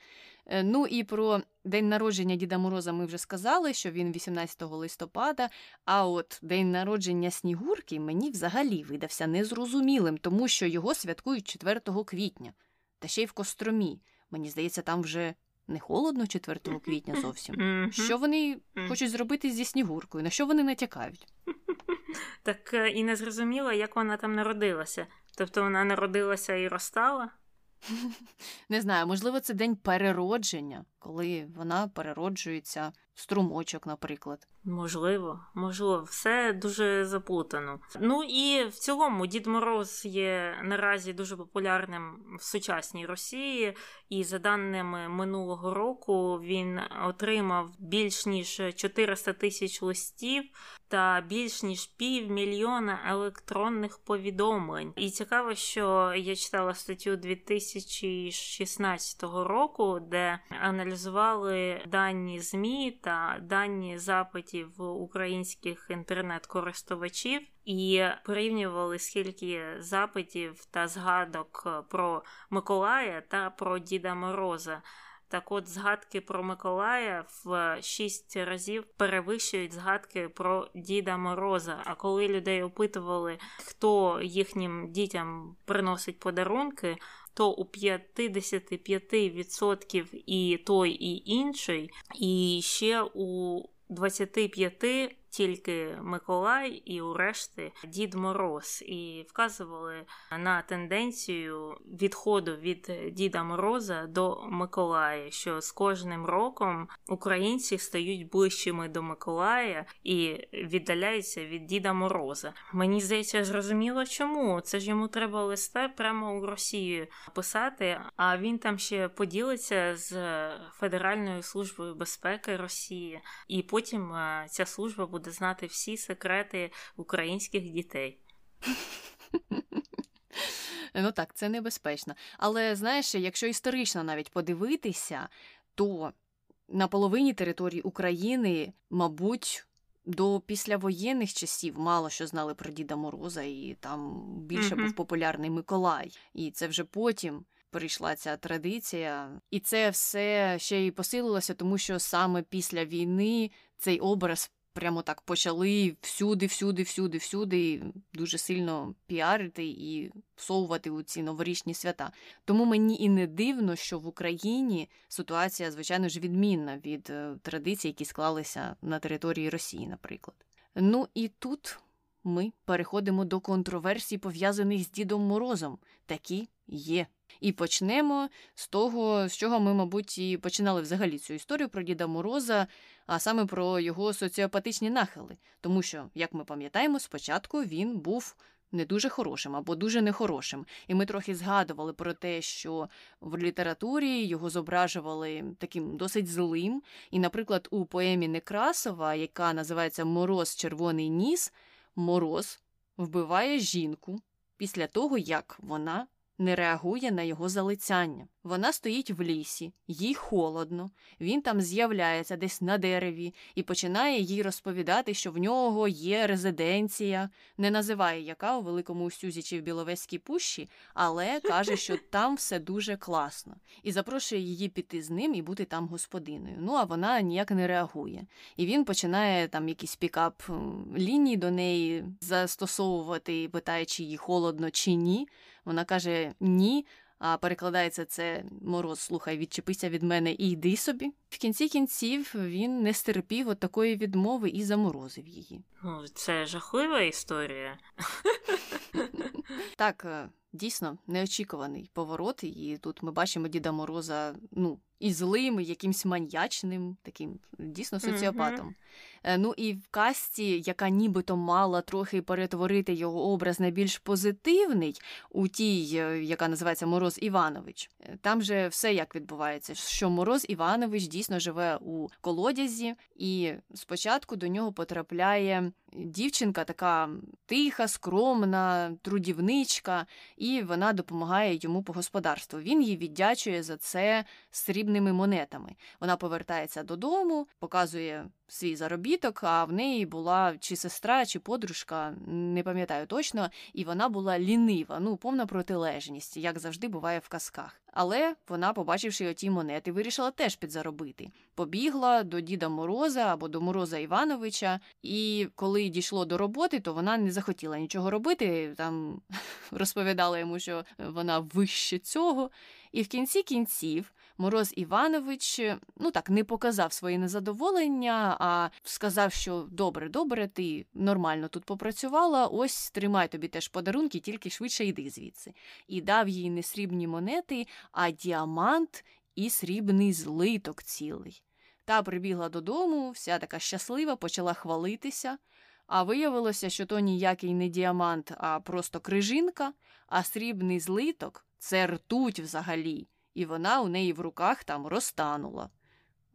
Е, ну і про день народження Діда Мороза ми вже сказали, що він 18 листопада. А от день народження Снігурки мені взагалі видався незрозумілим, тому що його святкують 4 квітня, та ще й в Костромі. Мені здається, там вже не холодно 4 квітня зовсім. Що вони хочуть зробити зі Снігуркою? На що вони натякають? Так е, і не зрозуміла, як вона там народилася. Тобто вона народилася і розстала? Не знаю, можливо, це день переродження, коли вона перероджується струмочок, наприклад. Можливо, можливо, все дуже заплутано. Ну і в цілому Дід Мороз є наразі дуже популярним в сучасній Росії, і за даними минулого року він отримав більш ніж 400 тисяч листів та більш ніж півмільйона електронних повідомлень. І цікаво, що я читала статтю 2016 року, де аналізували дані ЗМІ та дані запитів українських інтернет-користувачів і порівнювали скільки запитів та згадок про Миколая та про Діда Мороза. Так от згадки про Миколая в шість разів перевищують згадки про Діда Мороза. А коли людей опитували, хто їхнім дітям приносить подарунки, то у 55% і той, і інший, і ще у 25% тільки Миколай і у решти Дід Мороз, і вказували на тенденцію відходу від Діда Мороза до Миколая, що з кожним роком українці стають ближчими до Миколая і віддаляються від Діда Мороза. Мені здається, зрозуміло, чому. Це ж йому треба листа прямо у Росію писати, а він там ще поділиться з Федеральною службою безпеки Росії, і потім е, ця служба буде буде знати всі секрети українських дітей. Ну так, це небезпечно. Але знаєш, якщо історично навіть подивитися, то на половині території України, мабуть, до післявоєнних часів мало що знали про Діда Мороза, і там більше mm-hmm. був популярний Миколай. І це вже потім прийшла ця традиція. І це все ще й посилилося, тому що саме після війни цей образ прямо так почали всюди, всюди, всюди, всюди дуже сильно піарити і всовувати у ці новорічні свята. Тому мені і не дивно, що в Україні ситуація, звичайно ж, відмінна від е, традицій, які склалися на території Росії, наприклад. Ну і тут ми переходимо до контроверсій, пов'язаних з Дідом Морозом. Такі є. І почнемо з того, з чого ми, мабуть, і починали взагалі цю історію про Діда Мороза, а саме про його соціопатичні нахили. Тому що, як ми пам'ятаємо, спочатку він був не дуже хорошим або дуже нехорошим. І ми трохи згадували про те, що в літературі його зображували таким досить злим. І, наприклад, у поемі Некрасова, яка називається Мороз Червоний ніс, мороз вбиває жінку після того, як вона не реагує на його залицяння. Вона стоїть в лісі, їй холодно, він там з'являється десь на дереві і починає їй розповідати, що в нього є резиденція, не називає яка у Великому Усюзі чи в Біловезькій пущі, але каже, що там все дуже класно, і запрошує її піти з ним і бути там господиною. Ну а вона ніяк не реагує. І він починає там якісь пікап лінії до неї застосовувати, питаючи їй холодно чи ні. Вона каже ні. А перекладається це мороз, слухай, відчепися від мене і йди собі. В кінці кінців він не стерпів от такої відмови і заморозив її. Це жахлива історія. Так, е, дійсно неочікуваний поворот, і тут ми бачимо Діда Мороза, ну, і злим, і якимсь маньячним, таким дійсно соціопатом. Мгм. Е, Ну і в касті, яка нібито мала трохи перетворити його образ на більш позитивний, у тій, е, яка називається Мороз Іванович, е, там же все як відбувається, що Мороз Іванович дійсно живе у колодязі, і спочатку до нього потрапляє дівчинка, така тиха, скромна, трудівничка, і вона допомагає йому по господарству. Він їй віддячує за це срібними монетами. Вона повертається додому, показує свій заробіток, а в неї була чи сестра, чи подружка, не пам'ятаю точно, і вона була лінива, ну повна протилежність, як завжди буває в казках. Але вона, побачивши оті монети, вирішила теж підзаробити. Побігла до Діда Мороза або до Мороза Івановича, і коли дійшло до роботи, то вона не захотіла нічого робити. Там розповідала йому, що вона вище цього. І в кінці кінців Мороз Іванович ну так не показав своє незадоволення, а сказав, що добре, добре, ти нормально тут попрацювала. Ось тримай тобі теж подарунки, тільки швидше йди звідси. І дав їй не срібні монети, а діамант і срібний злиток цілий. Та прибігла додому, вся така щаслива, почала хвалитися. А виявилося, що то ніякий не діамант, а просто крижинка, а срібний злиток це ртуть взагалі, і вона у неї в руках там розтанула.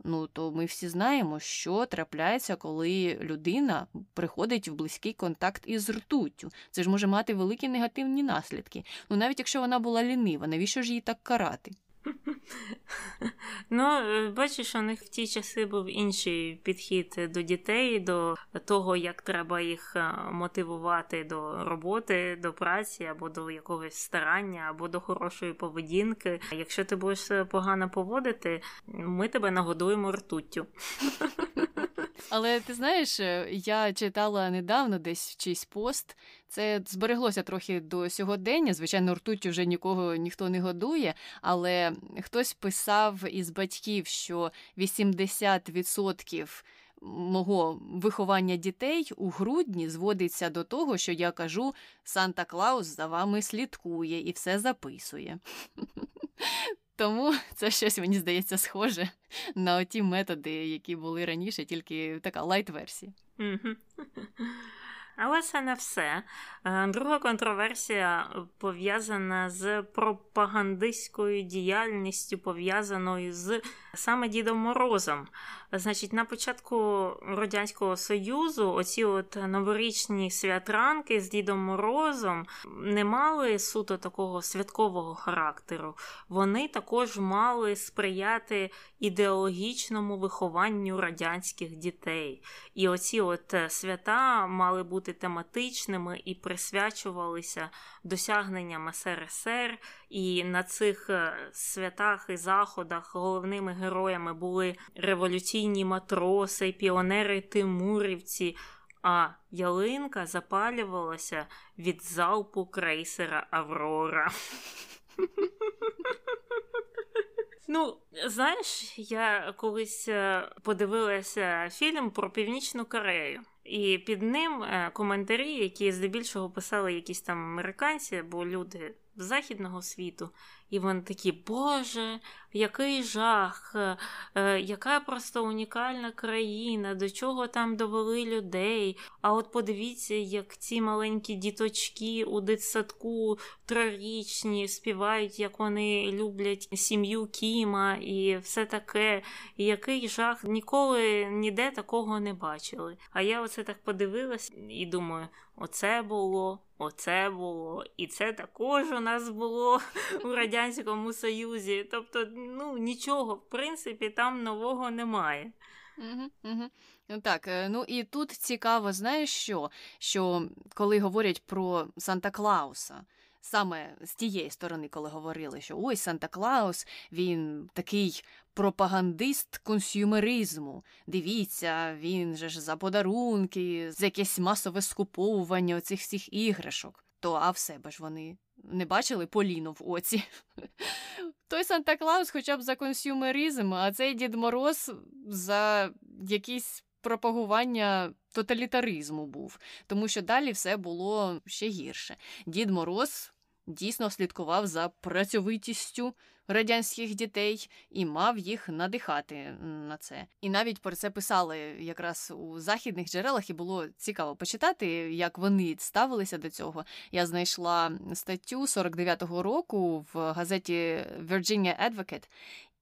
Ну, то ми всі знаємо, що трапляється, коли людина приходить в близький контакт із ртуттю. Це ж може мати великі негативні наслідки. Ну, навіть якщо вона була лінива, навіщо ж її так карати? Ну, е, бачиш, у них в ті часи був інший підхід до дітей, до того, як треба їх е, мотивувати до роботи, до праці або до якогось старання, або до хорошої поведінки. Якщо ти будеш погано поводити, ми тебе нагодуємо ртуттю. Але ти знаєш, е, я читала недавно десь в чийсь пост. Це збереглося трохи до сьогодення. Звичайно, ртуттю вже нікого ніхто не годує, але хтось писав із батьків, що 80% мого виховання дітей у грудні зводиться до того, що я кажу, Санта Клаус за вами слідкує і все записує. Тому це щось мені здається схоже на ті методи, які були раніше, тільки така лайт-версія. Але це не все. Е, Друга контроверсія пов'язана з пропагандистською діяльністю, пов'язаною з саме Дідом Морозом. Значить, на початку Радянського Союзу оці от новорічні свята, ранки з Дідом Морозом не мали суто такого святкового характеру. Вони також мали сприяти ідеологічному вихованню радянських дітей. І оці от е, свята мали бути тематичними і присвячувалися досягненням СРСР. І на цих е, святах і заходах головними героями були революційні матроси, піонери Тимурівці. А ялинка запалювалася від залпу крейсера Аврора. Ну, знаєш, я колись е, подивилася фільм про Північну Корею, і під ним е, коментарі, які здебільшого писали якісь там американці або люди західного світу, і вони такі, Боже, який жах, е, е, яка просто унікальна країна, до чого там довели людей. А от подивіться, як ці маленькі діточки у дитсадку трирічні співають, як вони люблять сім'ю Кіма і все таке. І який жах, ніколи ніде такого не бачили. А я оце так подивилась і думаю, оце було. Оце було, і це також у нас було у Радянському Союзі. Тобто, ну нічого, в принципі, там нового немає. Угу. Так, е, ну і тут цікаво, знаєш що? Що коли говорять про Санта Клауса, саме з тієї сторони, коли говорили, що ой, Санта Клаус, він такий пропагандист консюмеризму. Дивіться, він же ж за подарунки, за якесь масове скуповування оцих всіх іграшок. То а в себе ж вони не бачили Поліну в оці. Той Санта Клаус хоча б за консюмеризм, а цей Дід Мороз за якісь пропагування тоталітаризму був, тому що далі все було ще гірше. Дід Мороз дійсно слідкував за працьовитістю радянських дітей і мав їх надихати на це. І навіть про це писали якраз у західних джерелах, і було цікаво почитати, як вони ставилися до цього. Я знайшла статтю 49-го року в газеті Virginia Advocate,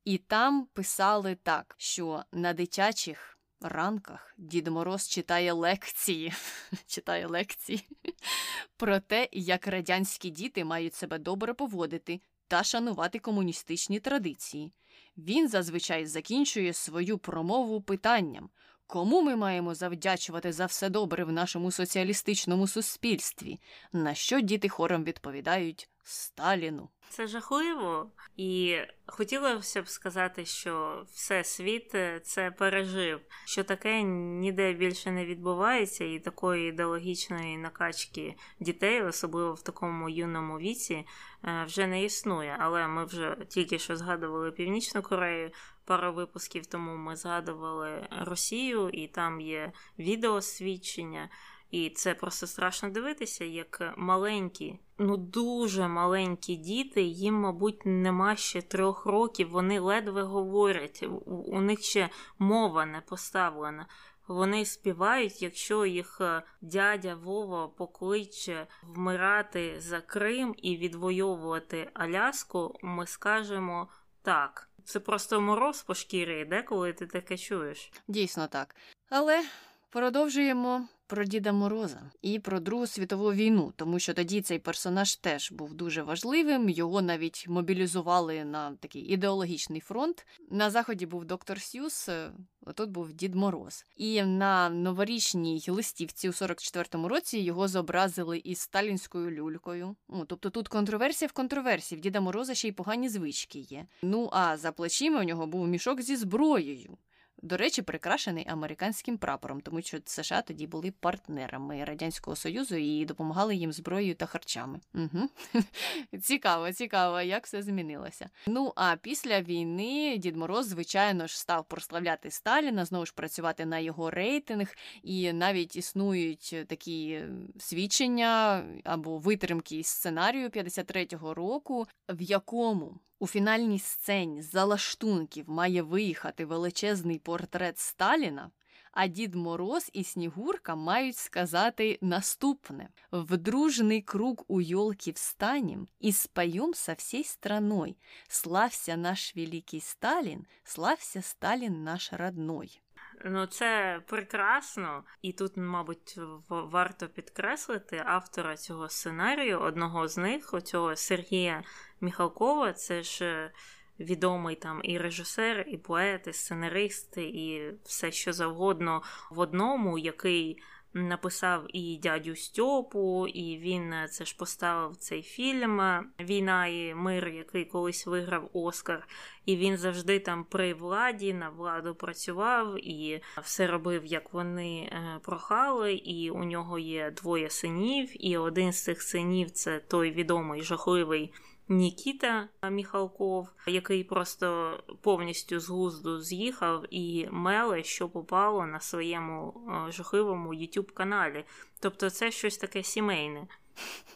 і там писали так, що на дитячих. Ранках Дід Мороз читає лекції читає лекції про те, як радянські діти мають себе добре поводити, та шанувати комуністичні традиції. Він зазвичай закінчує свою промову питанням кому ми маємо завдячувати за все добре в нашому соціалістичному суспільстві, на що діти хором відповідають Сталіну. Це жахливо, і хотілося б сказати, що все світ е, це пережив, що таке ніде більше не відбувається, і такої ідеологічної накачки дітей, особливо в такому юному віці, е, вже не існує. Але ми вже тільки що згадували Північну Корею. Пару випусків тому ми згадували Росію, і там є відеосвідчення. І це просто страшно дивитися, як маленькі, ну дуже маленькі діти, їм, мабуть, нема ще трьох років, вони ледве говорять, у них ще мова не поставлена. Вони співають, якщо їх е, дядя Вова покличе вмирати за Крим і відвоювати Аляску, ми скажемо так. Це просто мороз по шкірі йде, коли ти таке чуєш. Дійсно так. Але продовжуємо про Діда Мороза і про Другу світову війну, тому що тоді цей персонаж теж був дуже важливим. Його навіть мобілізували на такий ідеологічний фронт. На заході був доктор Сюс, е, тут був Дід Мороз. І на новорічній листівці у 44-му році його зобразили із сталінською люлькою. Ну, тобто тут контроверсія в контроверсії. В Діда Мороза ще й погані звички є. Ну а за плечима у нього був мішок зі зброєю. До речі, прикрашений американським прапором, тому що США тоді були партнерами Радянського Союзу і допомагали їм зброєю та харчами. Угу. Цікаво, цікаво, як все змінилося. Ну а після війни Дід Мороз, звичайно ж, став прославляти Сталіна, знову ж працювати на його рейтинг, і навіть існують такі свідчення або витримки із сценарію 53-го року, в якому у фінальній сцені з залаштунків має виїхати величезний портрет Сталіна, а Дід Мороз і Снігурка мають сказати наступне: в дружний круг у йолки встанем і споем со всей страной. Слався наш великий Сталін, слався Сталін наш родной. Ну, це прекрасно, і тут, мабуть, варто підкреслити автора цього сценарію, одного з них, оцього Сергія Міхалкова, це ж е, відомий там і режисер, і поет, і сценарист, і все що завгодно в одному, який написав і дядю Стьопу, і він е, це ж поставив цей фільм е, Війна і мир, який колись виграв Оскар. І він завжди там при владі на владу працював і все робив, як вони е, прохали. І у нього є двоє синів, і один з цих синів це той відомий жахливий. Нікіта Міхалков, який просто повністю з глузду з'їхав і меле, що попало на своєму е, жахливому youtube каналі. Тобто, це щось таке сімейне.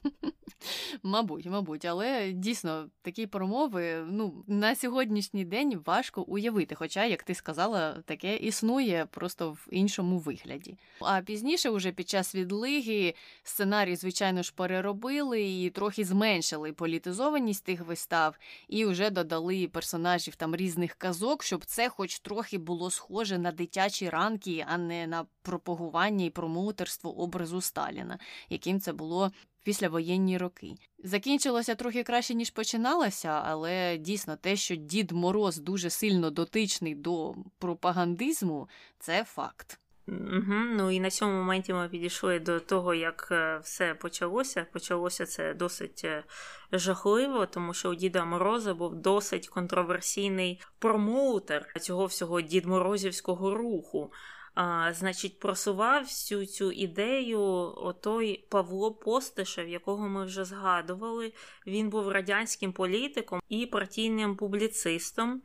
Мабуть, мабуть, але дійсно такі промови ну, на сьогоднішній день важко уявити. Хоча, як ти сказала, таке існує просто в іншому вигляді. А пізніше, уже під час відлиги, сценарій, звичайно ж, переробили і трохи зменшили політизованість тих вистав, і вже додали персонажів там різних казок, щоб це, хоч трохи було схоже на дитячі ранки, а не на пропагування і промоутерство образу Сталіна, яким це було післявоєнні роки. Закінчилося трохи краще, ніж починалося, але дійсно те, що Дід Мороз дуже сильно дотичний до пропагандизму, це факт. Угу. Ну і на цьому моменті ми підійшли до того, як е, все почалося. Почалося це досить е, жахливо, тому що у Діда Мороза був досить контроверсійний промоутер цього всього Дід Морозівського руху. А, Значить, просував всю цю ідею отой Павло Постишев, якого ми вже згадували. Він був радянським політиком і партійним публіцистом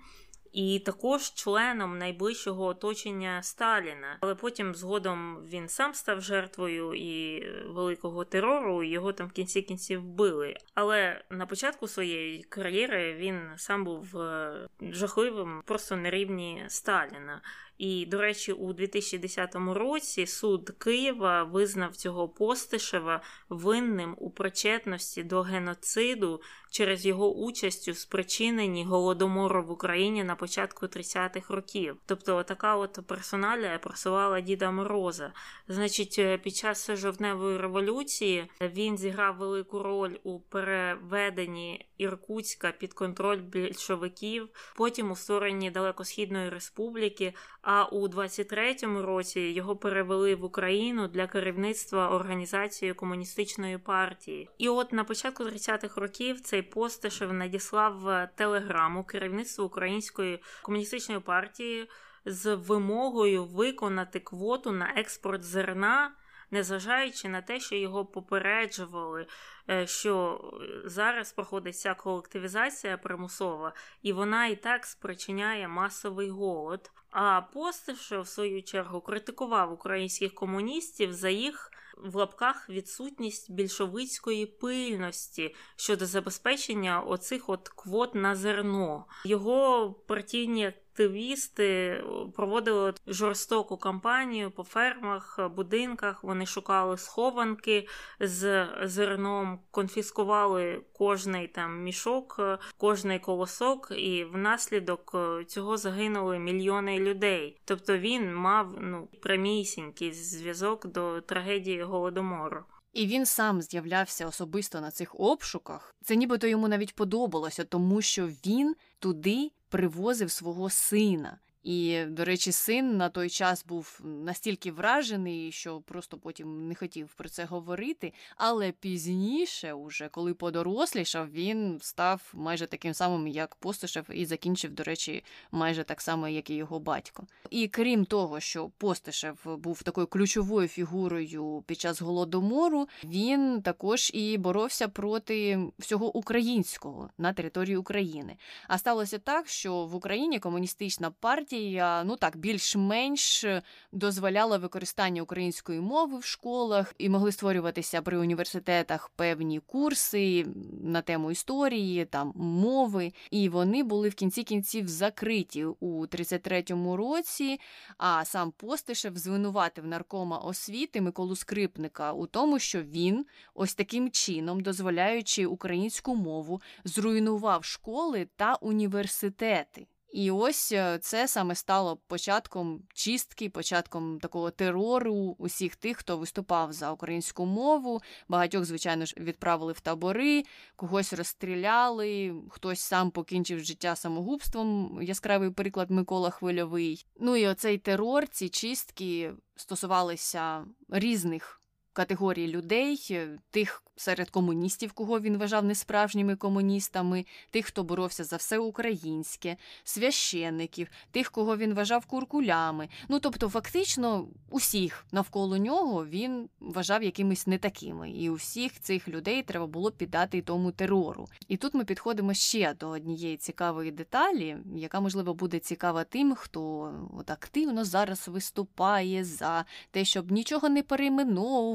і також членом найближчого оточення Сталіна. Але потім згодом він сам став жертвою і великого терору. Його там в кінці кінців вбили. Але на початку своєї кар'єри він сам був е, жахливим, просто на рівні Сталіна. І, до речі, у 2010 році суд Києва визнав цього Постишева винним у причетності до геноциду через його участь у спричиненні голодомору в Україні на початку 30-х років. Тобто, така от персоналія просувала Діда Мороза. Значить, е, під час жовтневої революції він зіграв велику роль у переведенні Іркутська під контроль більшовиків, потім у створенні Далекосхідної республіки. А у 23-му році його перевели в Україну для керівництва організацією комуністичної партії. І от на початку 30-х років цей Постишев надіслав телеграму керівництву Української комуністичної партії з вимогою виконати квоту на експорт зерна. Незважаючи на те, що його попереджували, е, що зараз проходить ця колективізація примусова, і вона і так спричиняє масовий голод. А Постишев, в свою чергу, критикував українських комуністів за їх в лапках відсутність більшовицької пильності щодо забезпечення оцих от квот на зерно. Його партійні активісти проводили жорстоку кампанію по фермах, будинках. Вони шукали схованки з зерном, конфіскували кожний там мішок, кожний колосок, і внаслідок цього загинули мільйони людей. Тобто він мав ну прямісінький зв'язок до трагедії голодомору. І він сам з'являвся особисто на цих обшуках. Це нібито йому навіть подобалося, тому що він туди привозив свого сина. І, до речі, син на той час був настільки вражений, що просто потім не хотів про це говорити. Але пізніше, уже коли подорослішав, він став майже таким самим, як Постишев, і закінчив, до речі, майже так само, як і його батько. І крім того, що Постишев був такою ключовою фігурою під час голодомору, він також і боровся проти всього українського на території України. А сталося так, що в Україні комуністична партія партія ну так більш-менш дозволяла використання української мови в школах і могли створюватися при університетах певні курси на тему історії, там мови. І вони були в кінці кінців закриті у 33-му році. А сам Постишев звинуватив наркома освіти Миколу Скрипника у тому, що він ось таким чином, дозволяючи українську мову, зруйнував школи та університети. І ось е, це саме стало початком чистки, початком такого терору усіх тих, хто виступав за українську мову. Багатьох, звичайно ж, відправили в табори, когось розстріляли, хтось сам покінчив життя самогубством. Яскравий приклад Микола Хвильовий. Ну і оцей терор, ці чистки стосувалися різних категорій людей, е, тих серед комуністів, кого він вважав несправжніми комуністами, тих, хто боровся за все українське, священників, тих, кого він вважав куркулями. Ну тобто, фактично, усіх навколо нього він вважав якимись не такими, і усіх цих людей треба було піддати тому терору. І тут ми підходимо ще до однієї цікавої деталі, яка можливо буде цікава тим, хто от активно зараз виступає за те, щоб нічого не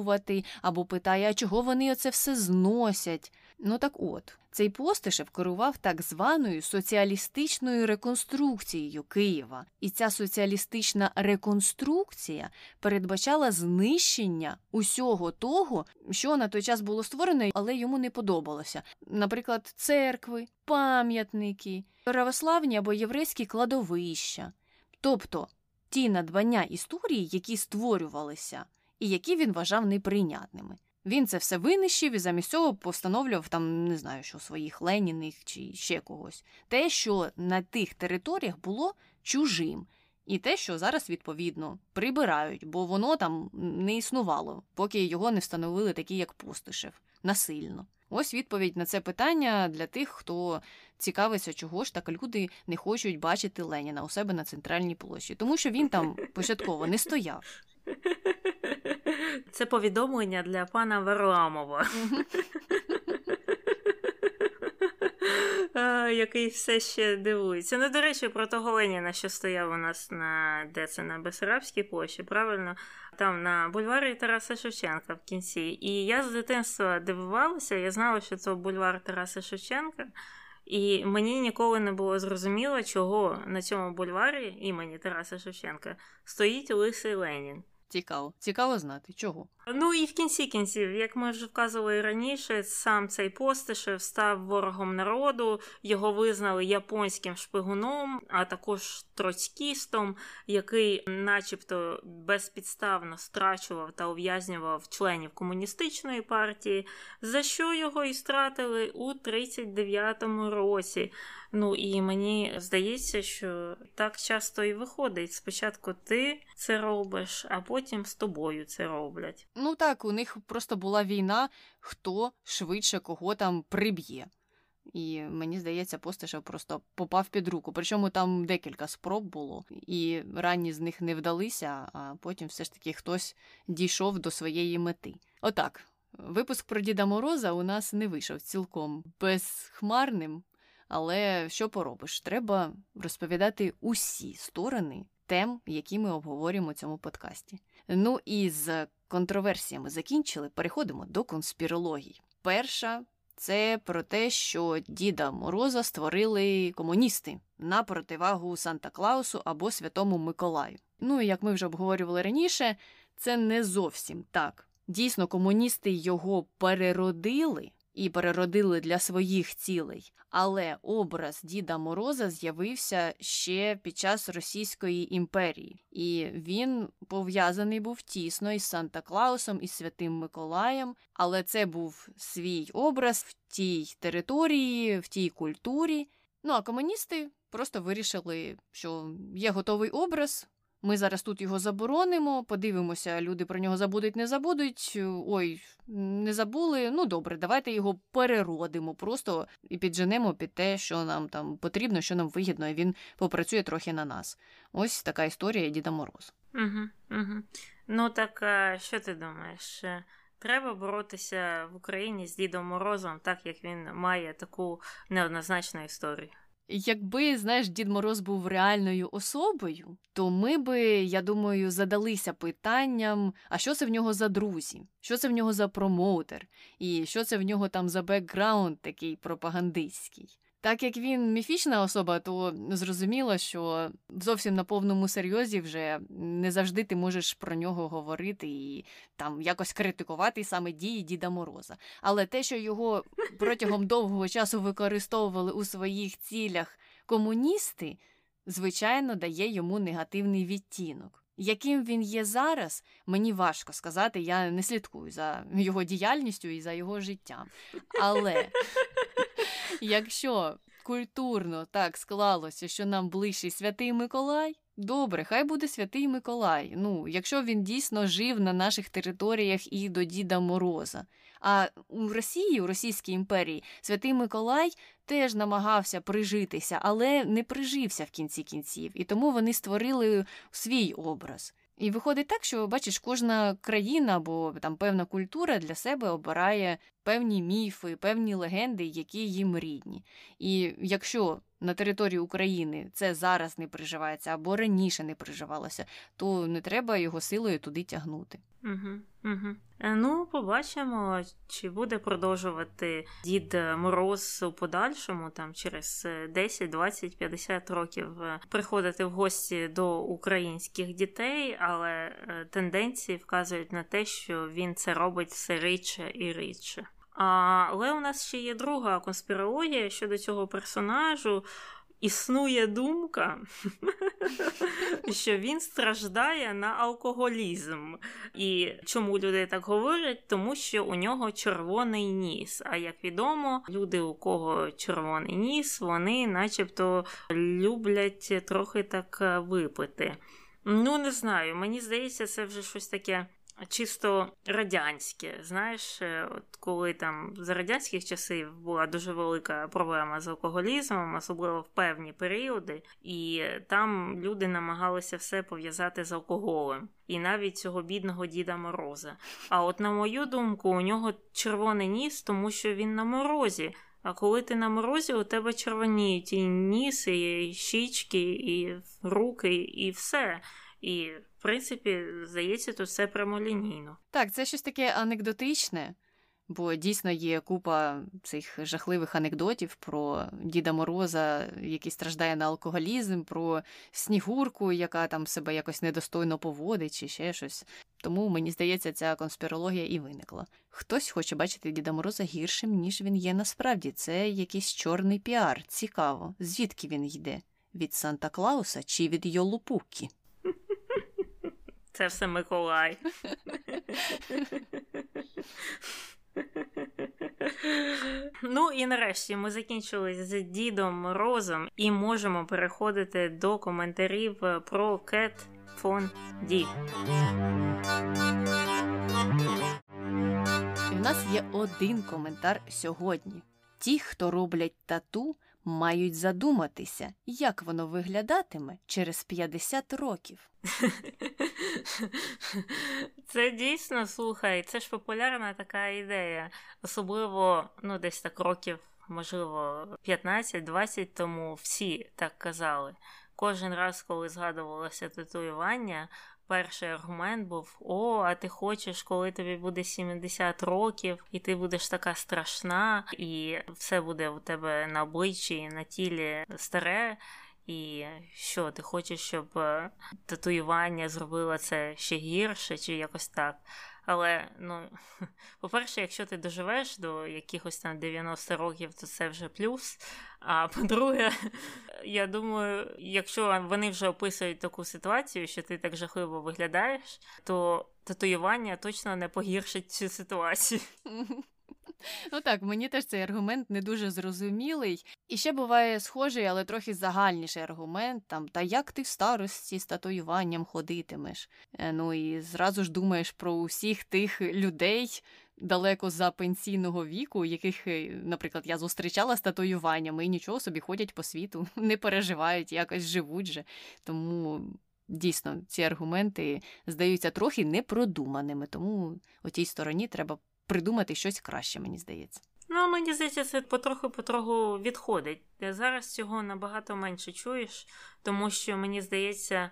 перейменовувати, або питає, а чого вони оце все зносять. Ну так от, цей Постишев керував так званою соціалістичною реконструкцією Києва, і ця соціалістична реконструкція передбачала знищення усього того, що на той час було створено, але йому не подобалося. Наприклад, церкви, пам'ятники, православні або єврейські кладовища, тобто ті надбання історії, які створювалися, і які він вважав неприйнятними. Він це все винищив і замість цього постановлював там, не знаю, що своїх Леніних чи ще когось. Те, що на тих територіях було чужим. І те, що зараз відповідно прибирають, бо воно там не існувало, поки його не встановили такі, як Пустишев, насильно. Ось відповідь на це питання для тих, хто цікавиться, чого ж так люди не хочуть бачити Леніна у себе на центральній площі, тому що він там початково не стояв. Це повідомлення для пана Варламова. Який все ще дивується. Ну, до речі, про того Леніна, що стояв у нас на де це на Бесарабській площі, правильно? Там на бульварі Тараса Шевченка в кінці. І я з дитинства дивувалася, я знала, що це бульвар Тараса Шевченка. І мені ніколи не було зрозуміло, чого на цьому бульварі імені Тараса Шевченка стоїть Лисий Ленін. Цікаво, цікаво знати, чого. Ну і в кінці кінців, як ми вже вказували раніше, сам цей Постишев став ворогом народу, його визнали японським шпигуном, а також троцькістом, який, начебто, безпідставно страчував та ув'язнював членів комуністичної партії, за що його і стратили у 39-му році. Ну і мені здається, що так часто і виходить. Спочатку ти це робиш, а потім з тобою це роблять. Ну так, у них просто була війна, хто швидше кого там приб'є. І мені здається, Постишев просто попав під руку. Причому там декілька спроб було, і ранні з них не вдалися, а потім все ж таки хтось дійшов до своєї мети. Отак. Випуск про Діда Мороза у нас не вийшов цілком безхмарним, але що поробиш? Треба розповідати усі сторони тем, які ми обговорюємо у цьому подкасті. Ну і з контроверсіями закінчили. Переходимо до конспірологій. Перша це про те, що Діда Мороза створили комуністи на противагу Санта Клаусу або Святому Миколаю. Ну і як ми вже обговорювали раніше, це не зовсім так. Дійсно, комуністи його переродили і переродили для своїх цілей. Але образ Діда Мороза з'явився ще під час Російської імперії, і він пов'язаний був тісно із Санта Клаусом і Святим Миколаєм. Але це був свій образ в тій території, в тій культурі. Ну а комуністи просто вирішили, що є готовий образ. Ми зараз тут його заборонимо, подивимося, люди про нього забудуть, не забудуть. Ой, не забули. Ну добре, давайте його переродимо просто і підженемо під те, що нам там потрібно, що нам вигідно, і він попрацює трохи на нас. Ось така історія Діда Мороз. Угу, угу. Ну так а що ти думаєш? Треба боротися в Україні з Дідом Морозом, так як він має таку неоднозначну історію. Якби, знаєш, Дід Мороз був реальною особою, то ми би, я думаю, задалися питанням: а що це в нього за друзі? Що це в нього за промоутер? І що це в нього там за бекграунд такий пропагандистський? Так як він міфічна особа, то зрозуміло, що зовсім на повному серйозі вже не завжди ти можеш про нього говорити і там якось критикувати саме дії Діда Мороза. Але те, що його протягом довгого часу використовували у своїх цілях комуністи, звичайно, дає йому негативний відтінок. Яким він є зараз, мені важко сказати, я не слідкую за його діяльністю і за його життям. Але якщо культурно так склалося, що нам ближчий святий Миколай, добре, хай буде святий Миколай. Ну, якщо він дійсно жив на наших територіях і до Діда Мороза. А у Росії, у Російській імперії, святий Миколай теж намагався прижитися, але не прижився в кінці кінців, і тому вони створили свій образ. І виходить так, що бачиш, кожна країна або там певна культура для себе обирає певні міфи, певні легенди, які їм рідні. І якщо на території України це зараз не приживається або раніше не приживалося, то не треба його силою туди тягнути. Угу, угу. Ну, побачимо, чи буде продовжувати Дід Мороз у подальшому, там через 10, 20, 50 років е, приходити в гості до українських дітей, але е, тенденції вказують на те, що він це робить все рідше і рідше. Але у нас ще є друга конспірологія щодо цього персонажу. існує думка, що він страждає на алкоголізм. І чому люди так говорять? Тому що у нього червоний ніс. А як відомо, люди, у кого червоний ніс, вони начебто люблять трохи так е, випити. Ну, не знаю, мені здається, це вже щось таке чисто радянське. Знаєш, е, от коли там за радянських часів була дуже велика проблема з алкоголізмом, особливо в певні періоди, і там люди намагалися все пов'язати з алкоголем. І навіть цього бідного Діда Мороза. А от на мою думку, у нього червоний ніс, тому що він на морозі. А коли ти на морозі, у тебе червоніють і ніс, і щічки, і руки, і все. І, в принципі, здається, тут все прямолінійно. Так, це щось таке анекдотичне, бо дійсно є купа цих жахливих анекдотів про Діда Мороза, який страждає на алкоголізм, про снігурку, яка там себе якось недостойно поводить, чи ще щось. Тому мені здається, ця конспірологія і виникла. Хтось хоче бачити Діда Мороза гіршим, ніж він є насправді. Це якийсь чорний піар. Цікаво, звідки він йде? Від Санта Клауса чи від Йоулупуккі? Це все Миколай. Ну і нарешті ми закінчили з Дідом Морозом і можемо переходити до коментарів про Кет фон Ді. І в нас є один коментар сьогодні. Ті, хто роблять тату, мають задуматися, як воно виглядатиме через 50 років. Це дійсно слухай, це ж популярна така ідея, особливо ну, десь так років, можливо, 15-20 тому всі так казали. Кожен раз, коли згадувалося татуювання, перший аргумент був: О, а ти хочеш, коли тобі буде 70 років, і ти будеш така страшна, і все буде у тебе на обличчі на тілі старе. І що, ти хочеш, щоб е, татуювання зробило це ще гірше, чи якось так. Але, ну, по-перше, якщо ти доживеш до якихось там 90 років, то це вже плюс. А по-друге, я думаю, якщо вони вже описують таку ситуацію, що ти так жахливо виглядаєш, то татуювання точно не погіршить цю ситуацію. Ну так, мені теж цей аргумент не дуже зрозумілий. І ще буває схожий, але трохи загальніший аргумент там, та як ти в старості з татуюванням ходитимеш. Е, ну і зразу ж думаєш про усіх тих людей. Далеко за пенсійного віку, яких, е, наприклад, я зустрічала з татуюваннями і нічого собі ходять по світу, не переживають, якось живуть же. Тому дійсно ці аргументи здаються трохи непродуманими, тому у тій стороні треба придумати щось краще, мені здається. Ну, мені здається, це потроху-потроху відходить. Зараз цього набагато менше чуєш, тому що мені здається.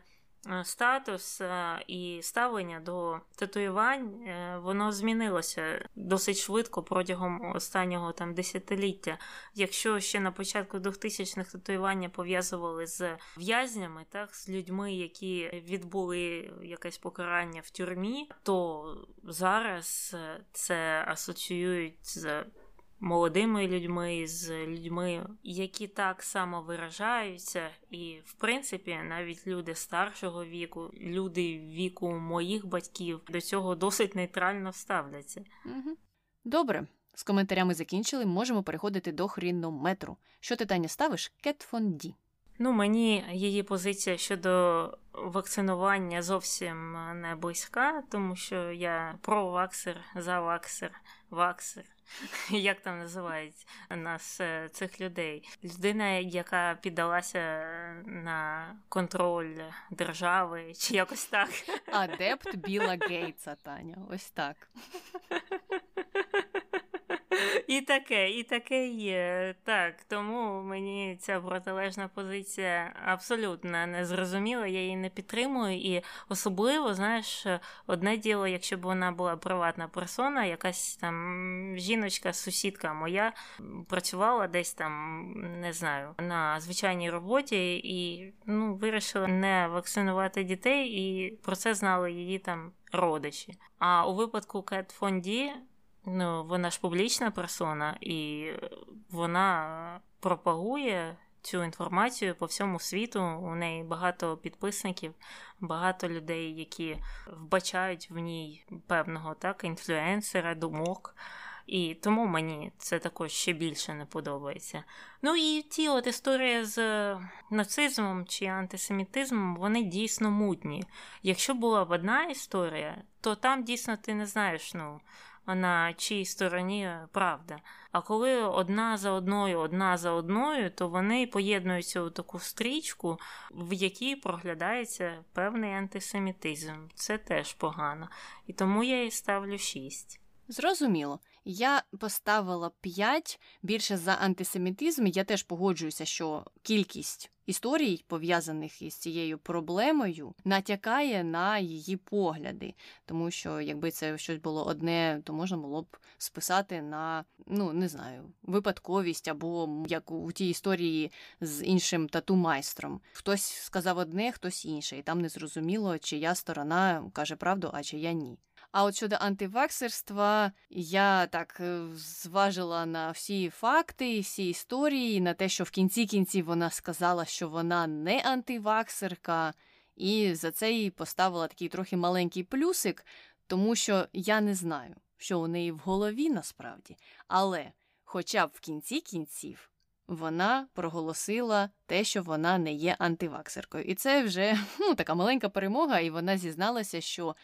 Е, статус е, і ставлення до татуювань е, воно змінилося досить швидко протягом останнього там десятиліття. Якщо ще на початку 2000-х татуювання пов'язували з в'язнями, так з людьми, які відбули якесь покарання в тюрмі, то зараз це асоціюють з молодими людьми, з людьми, які так само виражаються, і, в принципі, навіть люди старшого віку, люди віку моїх батьків до цього досить нейтрально ставляться. Угу. Добре. З коментарями закінчили, можемо переходити до хрінометру. Що ти Таня ставиш? Кетфонді. Ну, мені її позиція щодо вакцинування зовсім не близька, тому що я проваксер, заваксер, ваксер. як там називають нас е, цих людей. Людина, яка піддалася на контроль держави, чи якось так. Адепт Біла Гейтса, Таня. Ось так. І таке, і таке є. Так, тому мені ця протилежна позиція абсолютно не зрозуміла, я її не підтримую. І особливо, знаєш, одне діло, якщо б вона була приватна персона, якась там жіночка, сусідка моя працювала десь там, не знаю, на звичайній роботі і ну, вирішила не вакцинувати дітей, і про це знали її там родичі. А у випадку Кет Фонді. Ну, вона ж публічна персона, і вона пропагує цю інформацію по всьому світу. У неї багато підписників, багато людей, які вбачають в ній певного так інфлюенсера, думок. І тому мені це також ще більше не подобається. Ну і ті от історії з нацизмом чи антисемітизмом, вони дійсно мутні. Якщо була б одна історія, то там дійсно ти не знаєш, ну, на чиїй стороні правда. А коли одна за одною, одна за одною, то вони поєднуються у таку стрічку, в якій проглядається певний антисемітизм. Це теж погано. І тому я їй ставлю шість. Зрозуміло. Я поставила 5 більше за антисемітизм. Я теж погоджуюся, що кількість історій, пов'язаних із цією проблемою, натякає на її погляди. Тому що, якби це щось було одне, то можна було б списати на ну не знаю, випадковість або як у тій історії з іншим тату-майстром. Хтось сказав одне, хтось інше, і там не зрозуміло, чия сторона каже правду, а чия ні. А от щодо антиваксерства, я так е, зважила на всі факти, всі історії, на те, що в кінці кінців вона сказала, що вона не антиваксерка, і за це їй поставила такий трохи маленький плюсик, тому що я не знаю, що у неї в голові насправді, але хоча б в кінці кінців. Вона проголосила те, що вона не є антиваксеркою. І це вже ну, така маленька перемога, і вона зізналася, що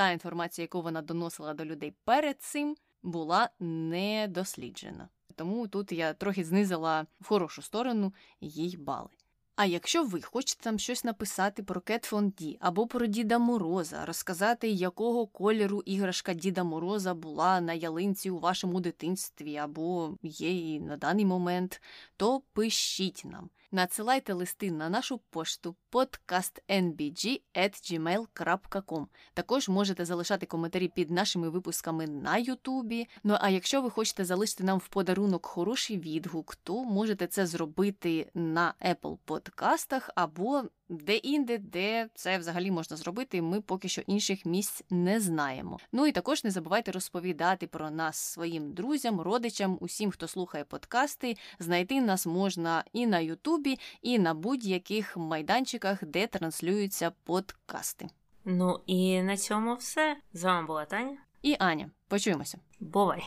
та інформація, яку вона доносила до людей перед цим, була не досліджена. Тому тут я трохи знизила в хорошу сторону їй бали. А якщо ви хочете там щось написати про Кет Фон Ді або про Діда Мороза, розказати, якого кольору іграшка Діда Мороза була на ялинці у вашому дитинстві, або є і на даний момент, то пишіть нам. Надсилайте листи на нашу пошту podcastnbg.gmail.com. Також можете залишати коментарі під нашими випусками на Ютубі. Ну а якщо ви хочете залишити нам в подарунок хороший відгук, то можете це зробити на Apple подкастах або де-інде, де це взагалі можна зробити, ми поки що інших місць не знаємо. Ну і також не забувайте розповідати про нас своїм друзям, родичам, усім, хто слухає подкасти. Знайти нас можна і на Ютубі, і на будь-яких майданчиках, де транслюються подкасти. Ну і на цьому все. З вами була Таня і Аня. Почуємося. Бувай!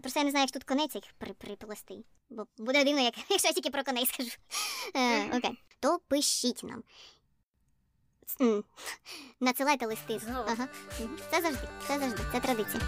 Коней. Просто я не знаю, як тут конець їх при, приплести. Бо буде дивно, як, якщо я тільки про коней скажу. Е, окей. То пишіть нам. Надсилайте листи. Ага. Це завжди, це завжди, це традиція.